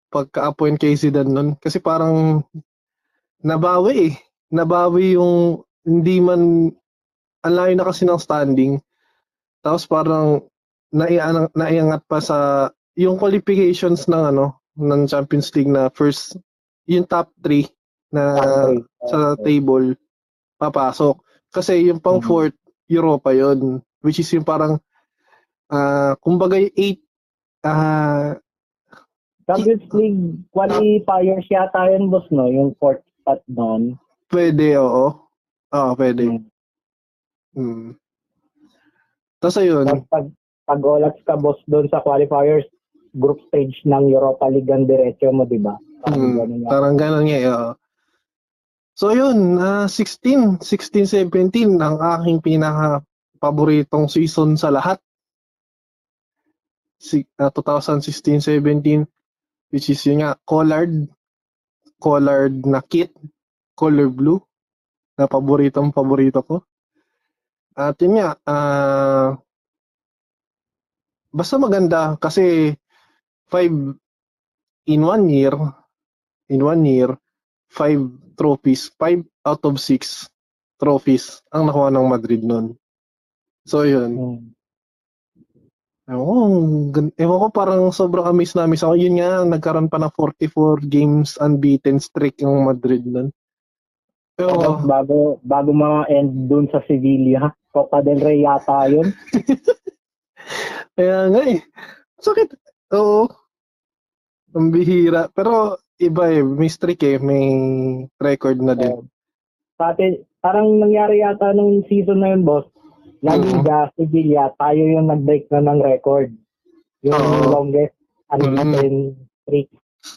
pagka-appoint kay Zidane nun. Kasi parang nabawi eh. Nabawi yung hindi man ang layo na kasi ng standing. Tapos parang naiangat, naiangat pa sa yung qualifications ng ano ng Champions League na first yung top 3 na Okay. sa table papasok. Kasi yung pang Mhm. fourth Europa yon which is yung parang ah kumbaga yung 8 ah Champions League qualifiers yata yun, boss, no? Yung fourth spot doon. pwede oo. Oo, pwede. Hmm. Mm. Tapos ayun, pag olats ka, boss, doon sa qualifiers, group stage ng Europa League ang diretso mo, di ba? Parang Mm, ganun parang gano'n nga eh. oo. So yun, ah 16, 16, 17 ang aking pinaka paboritong season sa lahat. Si, ah, 2016-17 which is yun nga, colored colored na kit, color blue na paboritong paborito ko. At yun nga, ah basta maganda kasi five in one year in one year, five trophies, five out of six trophies ang nakuha ng Madrid nun. So, yun. Hmm. Ewan ko, gan- ewan ko parang sobrang amaze na amaze ako. Yun nga, nagkaroon pa ng 44 games unbeaten streak yung Madrid nun. Pero, Tapos bago, bago mga end doon sa Sevilla, Copa del Rey yata yun. kaya nga eh. Sakit. Oo. Ang bihira. Pero, iba eh. May streak eh. May record na din. Oh. Sa atin, parang nangyari yata nung season na yun, boss. La Mhm. Liga, Sevilla, tayo yung nag-break na ng record. Yung Oo. longest unbeaten streak.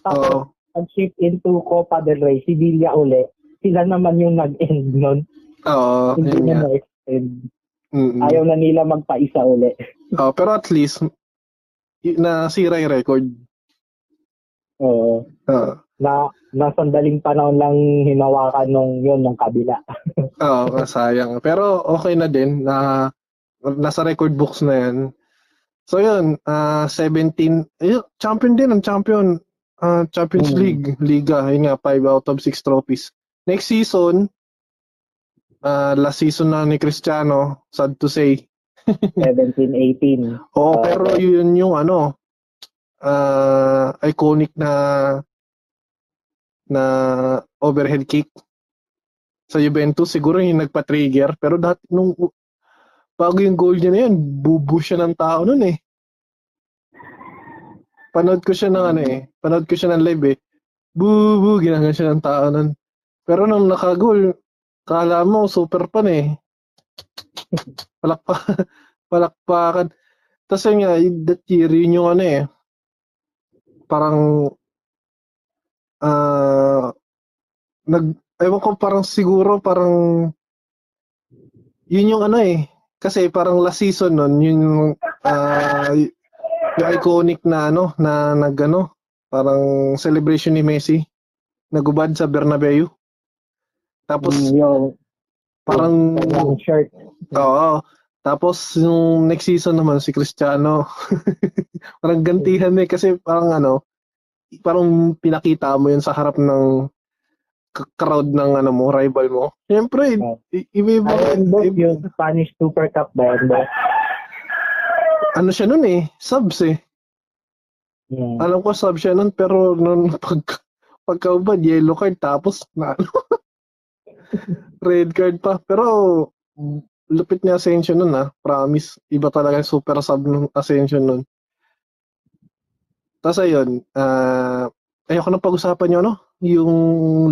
Tapos, Oo. nag-shift into Copa del Rey, si Villa uli. Sila naman yung nag-end nun. Oo, Hindi yun nga. na na-extend. Mm-mm. Ayaw na nila magpaisa uli. Oo, pero at least, nasira yung record. Oo. Oo. na na sandaling panahon lang hinawakan nung yun nung kabila. Oo, sayang. Pero okay na din na nasa record books na yan. So yun, ah 17, ayun, champion din ang champion. Ah, Champions Hmm. League, Liga, yun nga, 5 out of 6 trophies. Next season, ah last season na ni Cristiano, sad to say. 17-18. Oo, Ah, pero yun yung ano, ah iconic na na overhead kick. Sa Juventus siguro yung nagpa-trigger pero dati nung bago yung goal niya na yun bubu siya ng tao nun eh. Panood ko siya ng ano eh panood ko siya ng live eh. Bubu ginagawa siya ng tao nun. Pero nung nakagol kala mo super pan eh. Palakpa palakpakan. Tapos yun nga that year yun yung ano eh. Parang ah nag ewan ko parang siguro parang yun yung ano eh. Kasi parang last season nun yun yung y- yung iconic na ano na nagano parang celebration ni Messi. Nagubad sa Bernabeu tapos Mm, yung parang yung shirt. Oo. Tapos yung next season naman si Cristiano. parang gantihan eh kasi parang ano, parang pinakita mo yun sa harap ng crowd ng ano mo, rival mo. Siyempre, iba-iba. Iba- yung Spanish Super Cup ba yun, boss? ano siya nun eh, subs eh. Mm. Alam ko sub siya nun pero nung pag pagkaubad, yellow card tapos na ano, red card pa. Pero lupit ni Asensio nun ah, promise. Iba talaga super sub ng Asensio nun. Tapos ayun, ah ayoko na pag-usapan nyo, no? Yung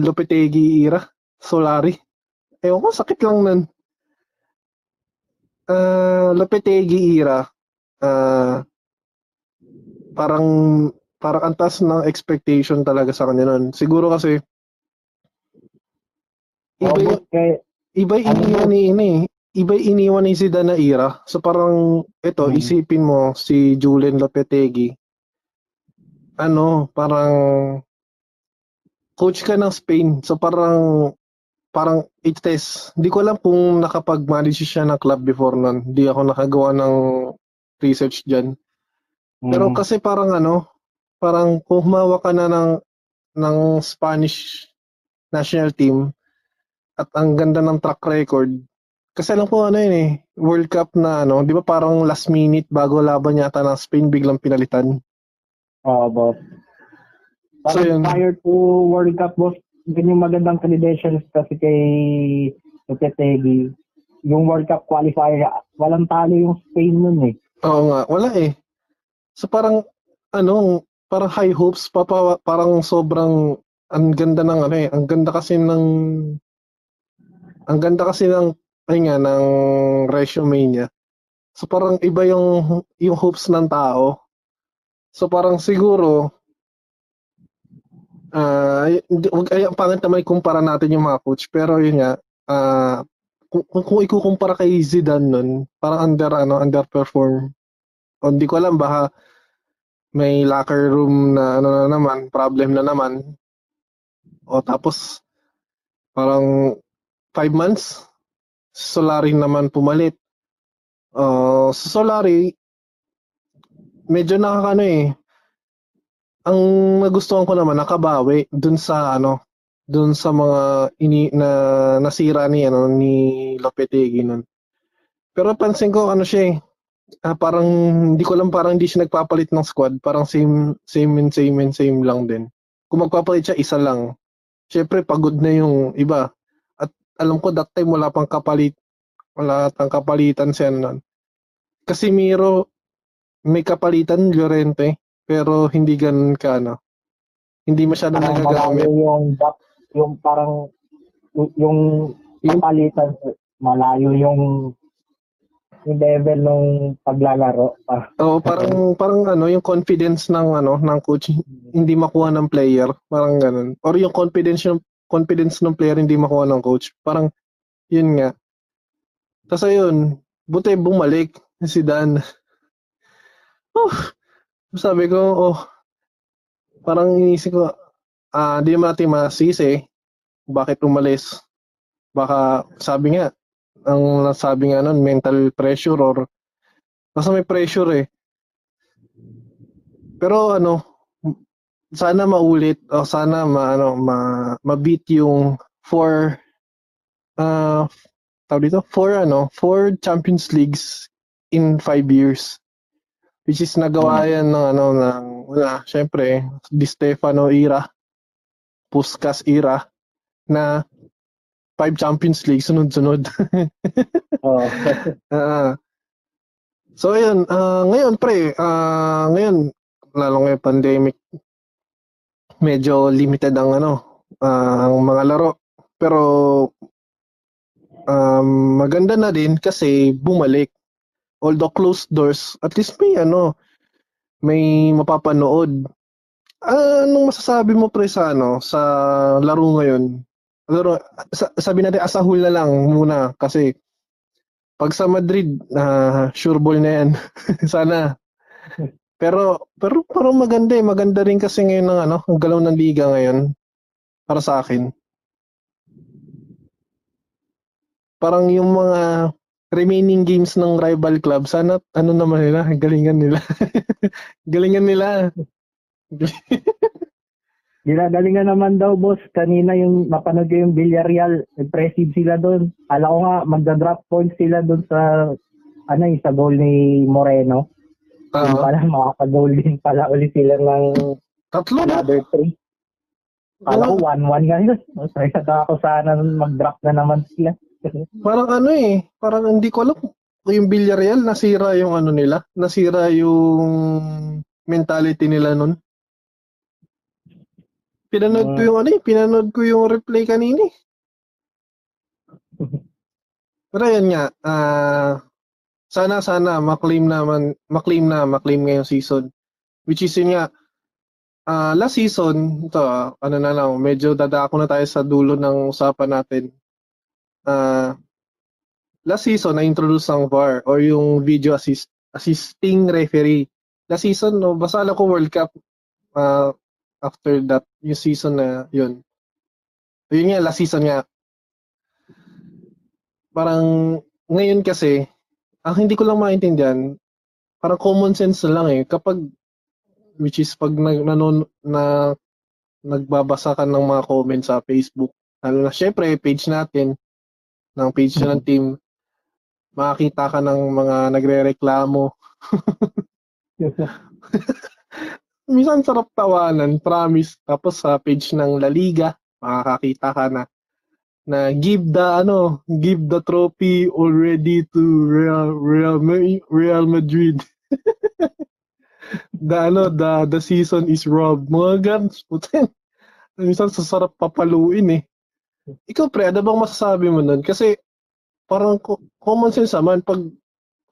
Lopetegi era, Solari. Ewan ko, sakit lang nun. Ah, Lopetegi era, ah parang parang ang taas ng expectation talaga sa kanya nun. Siguro kasi iba, kaya, iba iniwan ni ini. Iba iniwan ni Zidane na era. So parang ito, Hmm. isipin mo si Julian Lopetegui. Ano, parang coach ka ng Spain. So parang parang it-test. Hindi ko alam kung nakapag-manage siya ng club before nun. Hindi ako nakagawa ng research dyan. Pero mm, kasi parang ano, parang kung humawa ka na ng ng Spanish national team at ang ganda ng track record. Kasi alam ko ano yun eh, World Cup na ano, 'di ba parang last minute bago laban yata ng Spain biglang pinalitan. Oo, boss. So, Parang yun. prior to World Cup, boss, yun yung magandang credentials kasi kay Lopetegui. Yung World Cup qualifier, walang talo yung Spain nun eh. Oo nga, wala eh. So parang ano, parang high hopes pa, pa parang sobrang ang ganda ng ano eh, ang ganda kasi ng ang ganda kasi ng ay nga ng resume niya. So parang iba yung yung hopes ng tao. So parang siguro ah ay, wag ay ang pangit naman ikumpara natin yung mga coach pero yun nga ah kung, kung, kung ikukumpara kay Zidane nun, parang under ano underperform. O hindi ko alam baka may locker room na ano na naman, problem na naman. O tapos parang five months Solari naman pumalit. Uh, sa Solari medyo nakakano eh. Ang nagustuhan ko naman nakabawi dun sa ano, dun sa mga ini na nasira ni ano ni Lopetegui nun. Pero pansin ko ano siya eh, ah, parang hindi ko lang parang hindi siya nagpapalit ng squad, parang same same and same and same lang din. Kung magpapalit siya isa lang. Syempre pagod na yung iba. Alam ko that time wala pang kapalit wala pang kapalitan siya nun. Kasi Miro may kapalitan Llorente pero hindi ganun ka ano. Hindi masyadong Parang nagagamit. malayo yung, yung parang, yung, yung Yung- palitan, malayo yung yung level nung paglalaro. Ah, Oo, parang parang ano, yung confidence ng ano, ng coach hindi makuha ng player, parang ganun. Or yung confidence yung confidence ng player hindi makuha ng coach. Parang yun nga. Tapos ayun, buti bumalik si Dan. Oh, sabi ko, oh, parang inisip ko, ah, di naman natin masisi bakit umalis. Baka sabi nga, ang sabi nga nun, mental pressure or basta may pressure eh. Pero ano, sana maulit o sana ma, ano, ma, ma-beat yung four uh, tawag dito, four ano, four Champions Leagues in five years. Which is nagawa yan ng ano, ng, wala, syempre, Di Stefano era, Puskas era, na five Champions League sunod-sunod. Oo. Ah. so ayun, ah, ngayon pre, ah, ngayon lalo ngayon pandemic medyo limited ang ano, ah, ang mga laro. Pero um, maganda na din kasi bumalik. Although closed doors, at least may ano, may mapapanood. Ah, anong masasabi mo pre sa ano, sa laro ngayon? Laro, sa- sabi natin as a whole na lang muna kasi pag sa Madrid, ah, sure ball na yan. Sana. Pero pero parang maganda eh. Maganda rin kasi ngayon ng ano, ang galaw ng liga ngayon para sa akin. Parang yung mga remaining games ng rival club, sana ano naman nila, galingan nila. galingan nila. Ginagalingan naman daw, boss. Kanina yung napanood yung Villarreal. Impressive sila doon. Alam ko nga, magda-drop points sila doon sa ano yung sa goal ni Moreno. Yung Oo. pala, makaka-goal din pala ulit sila ng tatlo na. another three. Kala ko 1-1 nga yun. Sorry, ako sana mag-drop na naman sila. Parang ano eh, parang hindi ko alam yung Villarreal nasira yung ano nila, nasira yung mentality nila nun. Pinanood ko Ah. yung ano eh, pinanood ko yung replay kanina eh. Pero yan nga, ah sana sana maklaim naman, maklaim na, maklaim ngayong season. Which is yun nga, ah last season, ito ah, ano na lang, medyo dadako na tayo sa dulo ng usapan natin. Ah last season na-introduce ang VAR or yung video assist assisting referee. Last season, no, basta alam ko World Cup ah, after that, yung season na yun. Yun nga, last season nga. Parang ngayon kasi, ang hindi ko lang maintindihan, parang common sense na lang eh. Kapag, which is pag nag, nanon, na, nagbabasa ka ng mga comments sa Facebook, lalo na syempre, page natin, ng page na ng team, makakita ka ng mga nagre-reklamo. Minsan sarap tawanan, promise. Tapos sa page ng La Liga, makakakita ka na na give the ano, give the trophy already to Real Real Real Madrid. the ano, the the season is robbed. Mga guns, putin. Minsan sasarap papaluin eh. Ikaw pre, ano bang masasabi mo nun? Kasi parang co- common sense naman pag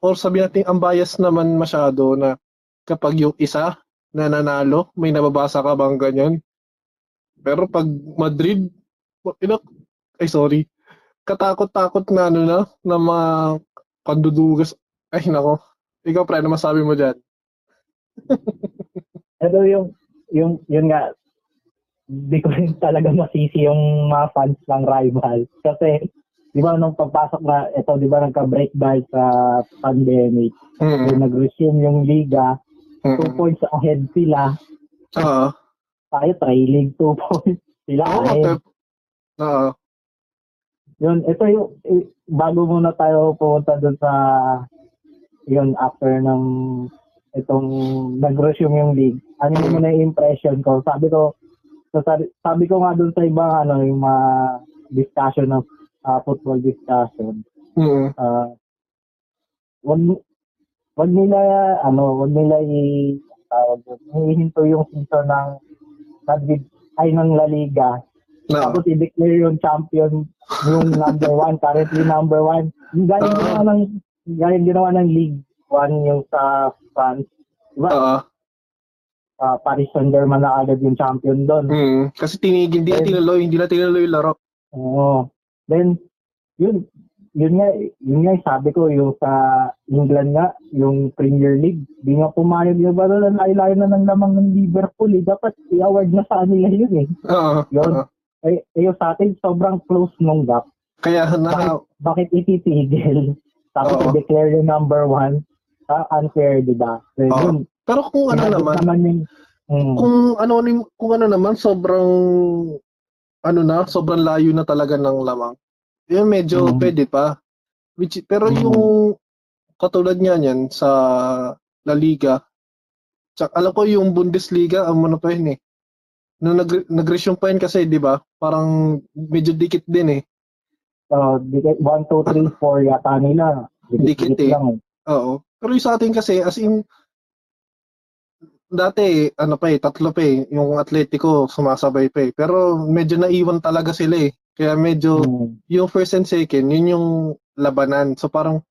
or sabi natin ang bias naman masyado na kapag yung isa na nanalo, may nababasa ka bang ganyan? Pero pag Madrid, ina, ay sorry, katakot-takot na ano na, na mga kandudugas. Ay nako, ikaw pre, ano masabi mo dyan? Pero yung, yung, yun nga, di ko rin talaga masisi yung mga fans ng rival. Kasi, di ba nung pagpasok na, ito di ba nagka-break dahil sa pandemic, Mm. so, nag-resume yung liga, two Mm. points ahead sila, Oo. tayo trailing two points. Sila Oo, ahead. Oo. Yun, ito yung, eh, bago muna tayo pumunta dun sa, yun, after ng, itong, nag-resume yung league. Ano yung muna yung impression ko? Sabi ko, so sabi, sabi ko nga dun sa ibang, ano, yung mga discussion ng ah, football discussion, Mm. ah, wag, wag nila, ano, wag nila i, tawag doon, hihinto yung season ng ay ng La Liga Oo. tapos i-declare yung champion yung number one, currently number one. Yung galing Oo. nga ng gaya ginawa ng League 1 yung sa France. Diba? Oo. Ah, Paris Saint-Germain na agad yung champion doon. Mm. Kasi tinigil, hindi na tinuloy, hindi na tinuloy yung laro. Oo. Then, yun, yun nga, yun nga, sabi ko, yung sa England nga, yung Premier League, di nga pumayag yung ba na layo na ng lamang ng Liverpool, eh. Dapat i-award na sa kanila yun, eh. Oo. Yun. oo. Eh, yung sa atin, sobrang close nung gap. Kaya na, Bakit ititigil? Tapos Oo. i-declare yung number one, ah, unfair, di ba? So, Oo. yun, pero kung ano naman, naman yung, mm, kung ano nim- kung ano naman sobrang ano na, sobrang layo na talaga ng lamang. Yun medyo Mm. pwede pa. Which, pero Mm. yung katulad nga niyan sa La Liga, tsaka alam ko yung Bundesliga, ang ano pa yun eh. Nung nag nag-resume pa yun kasi, di ba? Parang medyo dikit din eh. uh, 1, 2, 3, 4 yata nila. Dikit eh. lang. Oo. Pero yung sa atin kasi, as in, dati, ano pa eh, tatlo pa eh, yung Atletico sumasabay pa eh. Pero medyo naiwan talaga sila eh. Kaya medyo, Mm. yung first and second, yun yung labanan. So parang,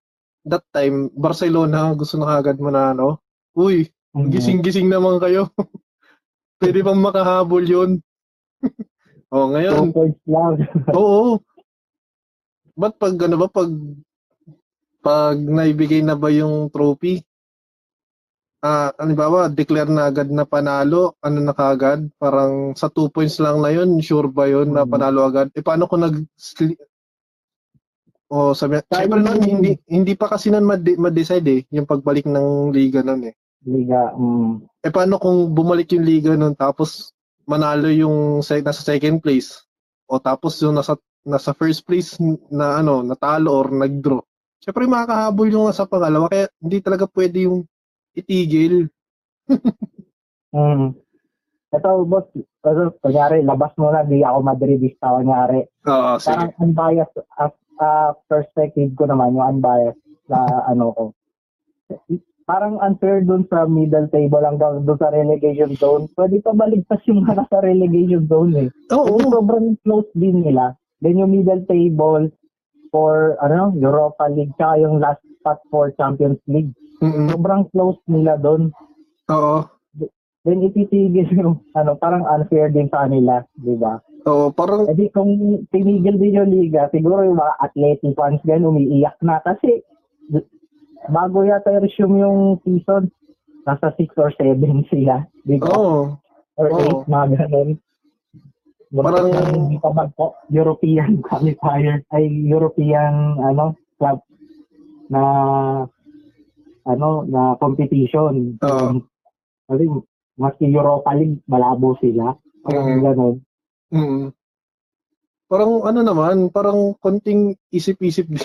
that time, Barcelona, gusto na kagad mo na ano, uy, Mm. gising-gising naman kayo. Pwede bang makahabol yun? oh, Two ngayon, points lang. Oo. Ba't pag ano ba pag pag naibigay na ba yung trophy? Ah, ano ba ba, declare na agad na panalo, ano na kaagad? Parang sa two points lang na yun, sure ba yun na Mhm. panalo agad? Eh paano kung nag Oh, sabi, syempre yung- hindi hindi pa kasi mad- ma-decide eh, yung pagbalik ng liga nun eh. Liga. Mm. Eh paano kung bumalik yung liga nun tapos manalo yung se- nasa second place o tapos yung nasa nasa first place na ano natalo or nag-draw. Syempre makakahabol yung nasa pangalawa kaya hindi talaga pwede yung itigil. Mm. Ito, boss, ano, kunyari, labas mo na, di ako Madridista, kunyari. Oo, Parang unbiased, as a perspective ko naman, yung unbiased na ano ko. Parang unfair dun sa middle table hanggang dun sa relegation zone. Pwede pa baligtas yung mga nasa relegation zone eh. Oo. Kasi sobrang close din nila. Then yung middle table for ano Europa League tsaka yung last spot for Champions League. Mm-mm. Sobrang close nila doon. Oo. Then ititigil yung ano parang unfair din sa kanila, di ba? Oo, parang E di kung tinigil din yung liga, siguro yung mga athletic fans gan umiiyak na kasi bago yata i-resume yung season, nasa 6 or 7 sila, ba? oo. or oo. 8, mga ganun. Parang- hindi pa mag European qualifier ay European ano club na ano na competition. Oo. Kasi maski Europa League malabo sila. Parang Mm. ganun. Mm. Parang ano naman, parang konting isip-isip din.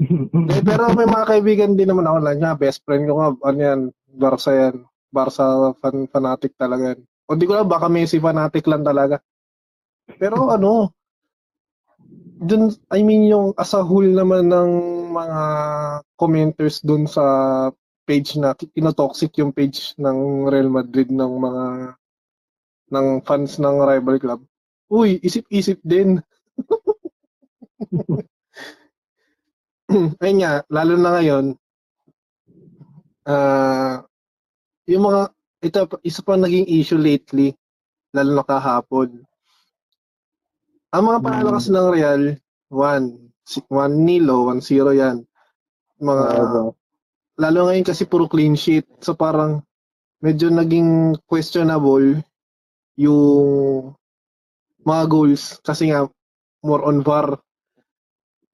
Eh, pero may mga kaibigan din naman ako lang nga, best friend ko nga, ano yan, Barca yan. Barca fan, fanatic talaga yan. O di ko lang, baka Messi fanatic lang talaga. Pero ano, dun, I mean yung as a whole naman ng mga commenters dun sa page na, kinotoxic yung page ng Real Madrid ng mga ng fans ng rival club. Uy, isip-isip din. ayun nga, lalo na ngayon, ah yung mga, ito, isa pa naging issue lately, lalo na kahapon. Ang mga panalo Hmm. kasi ng Real, 1, 1 nilo, 1-0 yan. Mga, Oo. lalo ngayon kasi puro clean sheet. So parang, medyo naging questionable yung mga goals kasi nga more on VAR.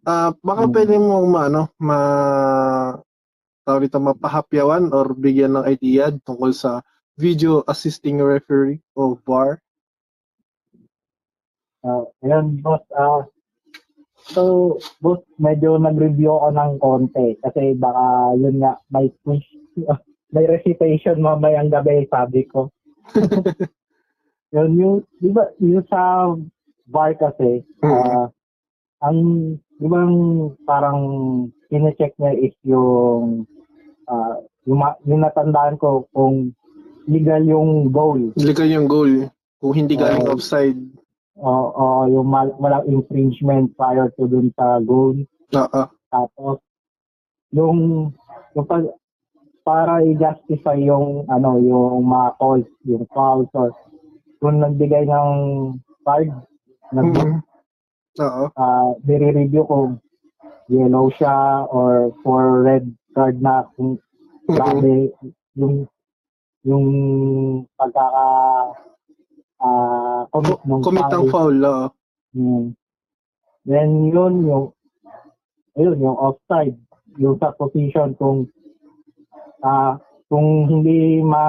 Ah, baka Mm. pwede mo maano, ma tawag dito, mapahapyawan or bigyan ng idea tungkol sa video assisting referee o VAR. Ah, ayun, boss. ah so, boss, medyo nag-review ako ng konti kasi baka yun nga, may quiz, may recitation mamayang gabi, sabi ko. yun, yung, di ba, yung sa VAR kasi, ah, ang, di ba, ang parang kine-check niya is yung, ah, yung, natandaan ko kung legal yung goal. Liga yung goal. Kung hindi galing Oo. offside. o o yung mal- walang infringement prior to dun sa goal. Oo. Tapos, yung, yung pag, para i-justify yung ano yung mga calls, yung fouls or kung nagbigay ng card, nag Mhm. Oo. uh, nire-review kung yellow siya or for red card na kung grabe yung yung pagkaka ah commit ng Commit ng foul. oo. Hmm. Then yun yung ayun yung offside yung sa position kung ah kung hindi ma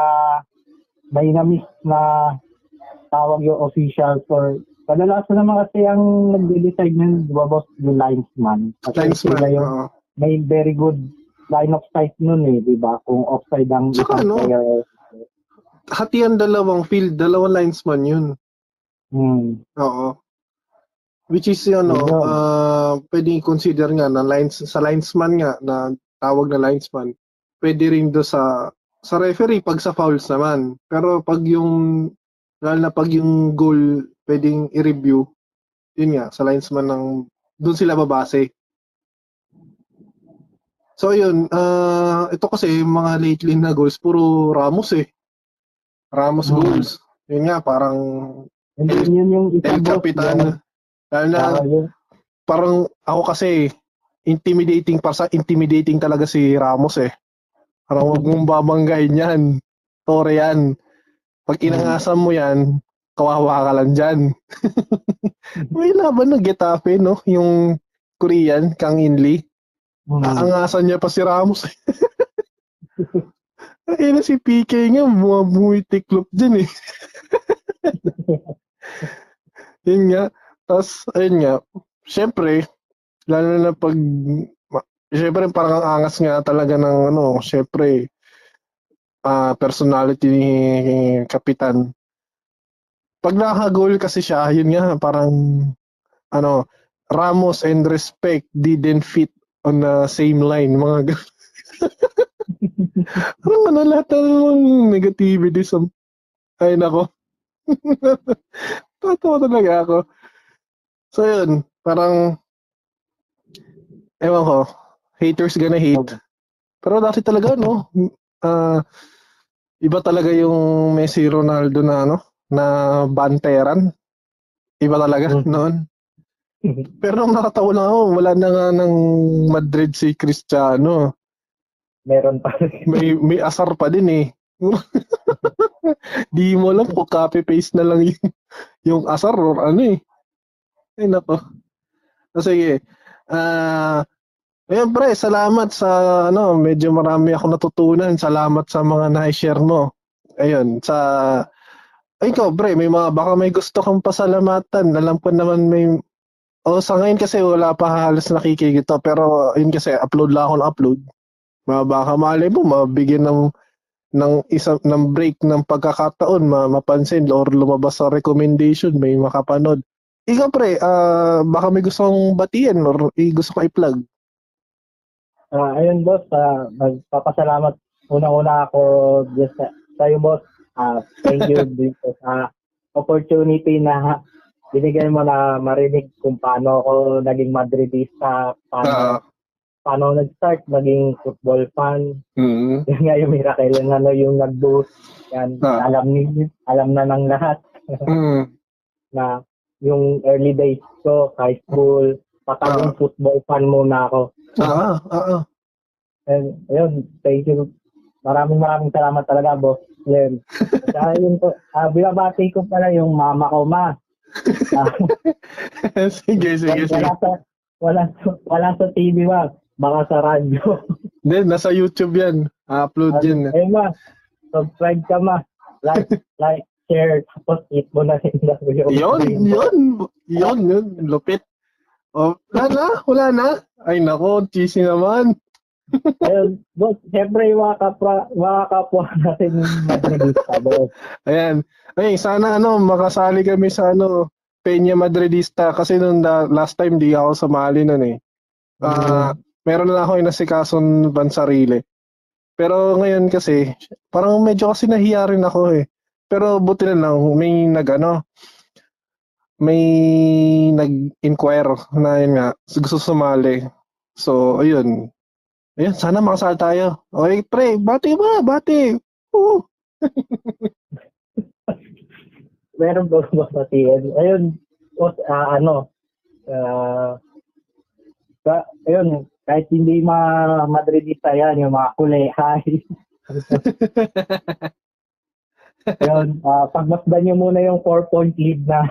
may na-miss na tawag yung official for kadalasan naman kasi ang nagde-decide nun, di ba boss, yung linesman. Kasi Linesman. sila yung oo. may very good line of sight nun eh, di ba? Kung offside ang Tsaka isang ano, player. Hatian dalawang field, dalawang linesman yun. Hmm. Oo. Which is ano, Yun. uh, pwedeng i-consider nga na lines sa linesman nga na tawag na linesman. Pwede rin do sa sa referee pag sa fouls naman. Pero pag yung lalo na pag yung goal pwedeng i-review, yun nga sa linesman ng doon sila babase. So yun, uh, ito kasi mga lately na goals puro Ramos eh. Ramos Hmm. goals. Yun nga parang And then yun yung El. Capitan. yung- Lalo na ah, yung, parang ako kasi intimidating para sa intimidating talaga si Ramos eh. Parang wag mong babanggain yan. Tore yan. Pag inangasan mo yan, kawawa ka lang dyan. May laban ng Getafe, no? Yung Korean, Kang Inli. hmm. Aangasan niya pa si Ramos. Ay na si PK nga, mga bumitiklop dyan eh. yun nga. Tapos, ayun nga. Siyempre, lalo na pag, siyempre parang ang angas nga talaga ng ano, siyempre, ah personality ni Kapitan. Pag nakaka-goal kasi siya, yun nga, parang, ano, Ramos and respect didn't fit on the same line. Mga Parang ano, lahat ng negativity sa... Ay, nako. Tatawa talaga ako. So, yun. Parang, ewan ko, haters gonna hate. Pero dati talaga, no? Ah iba talaga yung Messi Ronaldo na, ano, na banteran. Iba talaga Mhm. noon. Pero nung nakatawa lang ako, wala na nga ng Madrid si Cristiano. meron pa. May may asar pa din eh. Di mo alam kung copy paste na lang yung, yung asar or ano eh. Ay nako. So, sige. Ah, ayun pre, salamat sa ano, medyo marami ako natutunan. Salamat sa mga na-share mo. Ayun, sa ay ikaw, pre, may mga baka may gusto kang pasalamatan. Alam ko naman may O sa ngayon kasi wala pa halos nakikigit to pero yun kasi upload lang ako ng upload. Baka malay mo mabigyan ng ng isang ng break ng pagkakataon ma, mapansin or lumabas sa recommendation may makapanood. Ikaw pre, ah, baka may gusto kong batiin or gusto ko i-plug. Ah, ayun boss, ah, magpapasalamat una-una ako just sa sa'yo boss. Ah, thank you din po sa opportunity na binigay mo na marinig kung paano ako naging Madridista, paano, Ah, paano nag-start maging football fan. mm, Yan nga yung miracle yung ano yung nag-boost. Yan, Ah. alam ni alam na ng lahat mm, na yung early days ko, high school, patagong football fan muna ako. Ah, ah, ah. And ayun, thank you. Maraming maraming salamat talaga, boss. Len. Kaya yun po, ah, binabati ko pala yung mama ko, ma. Ah, sige, sige, sige. wala sa wala sa- wala sa TV ma, baka sa radyo. Hindi, nasa YouTube yan. upload yan. Ayun ma, subscribe ka ma. Like, like, share, tapos hit mo na yung Yun, yun, yun, yun, lupit. Oh, wala na, wala na. Ay nako, cheesy naman. Ayun, boss, syempre yung mga kapwa, mga kapwa natin Madridista, boss. Ayan. Ay, sana ano, makasali kami sa ano, Peña Madridista kasi nung da- last time di ako sumali nun eh. Ah, meron na ako inasikason bansarili. Pero ngayon kasi, parang medyo kasi nahiya rin ako eh. Pero buti na lang, may nag ano, may nag-inquire na yun nga, gusto sumali. So, ayun. Ayun, sana makasal tayo. Okay, pre, bati ba? Bati. Oo. Meron ba ba batiin? Ayun, ah, ano, ah, ka, ayun, kahit hindi ma Madridista yan, yung mga kulehay. Ayun, ah, pagmasdan nyo muna yung 4-point lead na.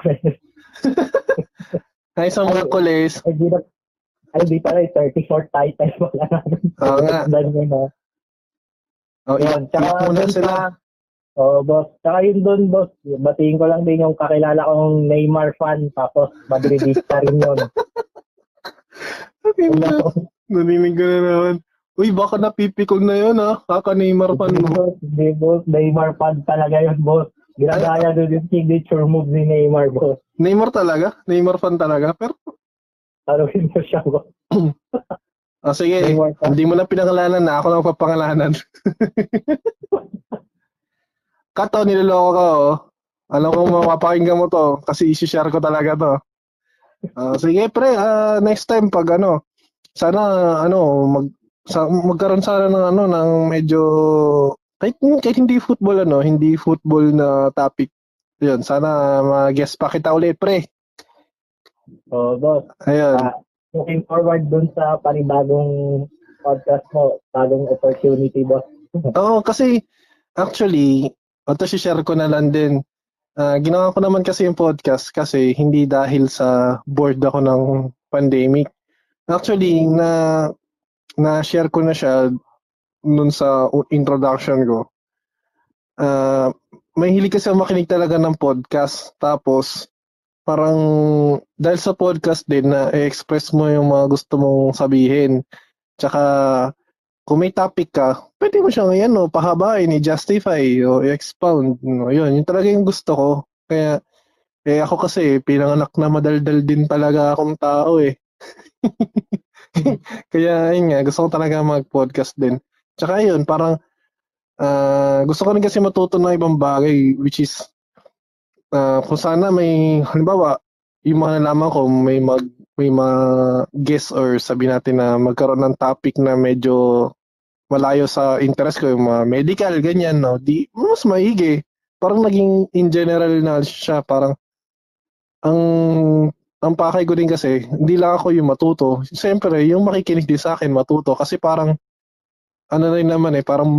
Ay, sa mga kulis. ay, di ay, di pala, 34 title wala namin. Oo nga. Pagmasdan nyo na. Oh, Yun, i- muna sila. sa- Oh, boss. Tsaka yun doon, boss. Batiin ko lang din yung kakilala kong Neymar fan, tapos Madridista rin yun. Naninig ko na naman. Uy, baka napipikon na yun ha. Kaka Neymar fan mo. Hindi, boss. Neymar fan talaga yun, boss. Ginagaya doon yung signature move ni Neymar, boss. Neymar talaga? Neymar fan talaga? Pero, Taruhin mo siya, boss. ah, sige, Neymar hindi mo na pinangalanan na. Ako na ang papangalanan. Kato, niloloko ka oh. Alam ko mapapakinggan mo to kasi isi-share ko talaga to. Ah, sige pre, ah, next time pag ano, sana ano mag sa, magkaroon sana ng ano ng medyo kahit, kahit hindi football ano, hindi football na topic. 'Yun, sana ma-guest pa kita ulit pre. Oh, boss. Ayun. Ah, looking forward dun sa panibagong podcast mo, bagong opportunity, boss. Oo, kasi actually, ito si-share ko na lang din. Ah, ginawa ko naman kasi yung podcast kasi hindi dahil sa bored ako ng pandemic. Actually, na na-share ko na siya nun sa introduction ko. Ah, may hilig kasi makinig talaga ng podcast. Tapos, parang dahil sa podcast din na i-express mo yung mga gusto mong sabihin. Tsaka, kung may topic ka, pwede mo siyang yan, no, pahabain, i-justify, o i-expound. No, yun, yun talaga yung gusto ko. Kaya, eh ako kasi, pinanganak na madaldal din talaga akong tao eh. Kaya, yun nga, gusto ko talaga mag-podcast din. Tsaka yun, parang, ah, gusto ko rin kasi matuto ng ibang bagay, which is, ah, kung sana may, halimbawa, yung mga nalaman ko, may mag, may mga guest or sabi natin na magkaroon ng topic na medyo malayo sa interest ko, yung mga medical, ganyan, no? Di, mas maigi. Parang naging in general na siya, parang ang ang pakay ko din kasi, hindi lang ako yung matuto. Siyempre, yung makikinig din sa akin matuto kasi parang ano na naman eh, parang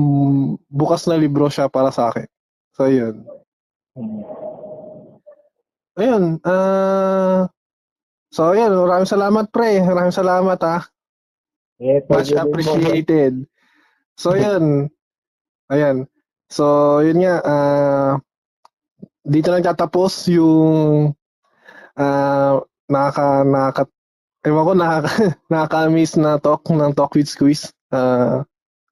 bukas na libro siya para sa akin. So, yun. Ayun, ah so, ayun, maraming salamat pre. Maraming salamat ah. Yes, Much appreciated. So, yun. Ayan. So, yun nga. ah dito lang tatapos yung ah nakaka, nakaka, ewan ko, nakaka, nakaka-miss na talk ng Talk with Squeeze. ah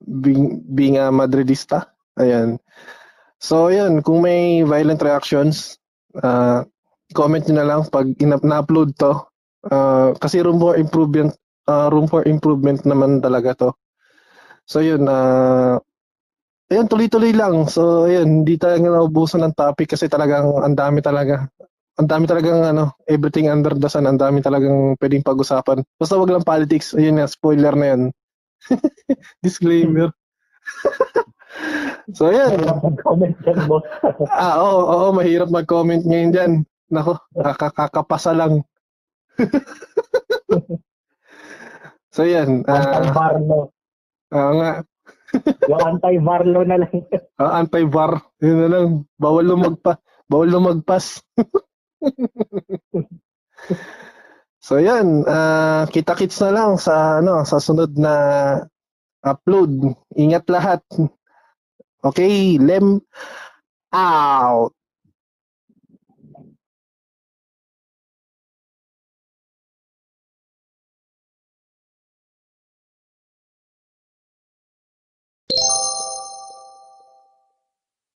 being, being a Madridista. Ayan. So, yun. Kung may violent reactions, ah comment nyo na lang pag ina- na-upload to. Ah, kasi room for improvement ah, room for improvement naman talaga to. So yun, ah ayun, tuloy-tuloy lang. So ayun, hindi talaga naubusan ng topic kasi talagang ang dami talaga. Ang dami talagang ano, everything under the sun, ang dami talagang pwedeng pag-usapan. Basta wag lang politics. Ayun na, spoiler na yan. Disclaimer. so ayun. Comment dyan, boss. Ah, oo, oo, mahirap mag-comment ngayon dyan. Nako, kakakapasa lang. so yan. ah Anti-Varlo. oo nga. Yung anti-Varlo na lang. Ah, anti-VAR. Yun na lang. Bawal lumagpa. Bawal lumagpas. So yan, ah kita-kits na lang sa ano sa sunod na upload. Ingat lahat. Okay, lem out.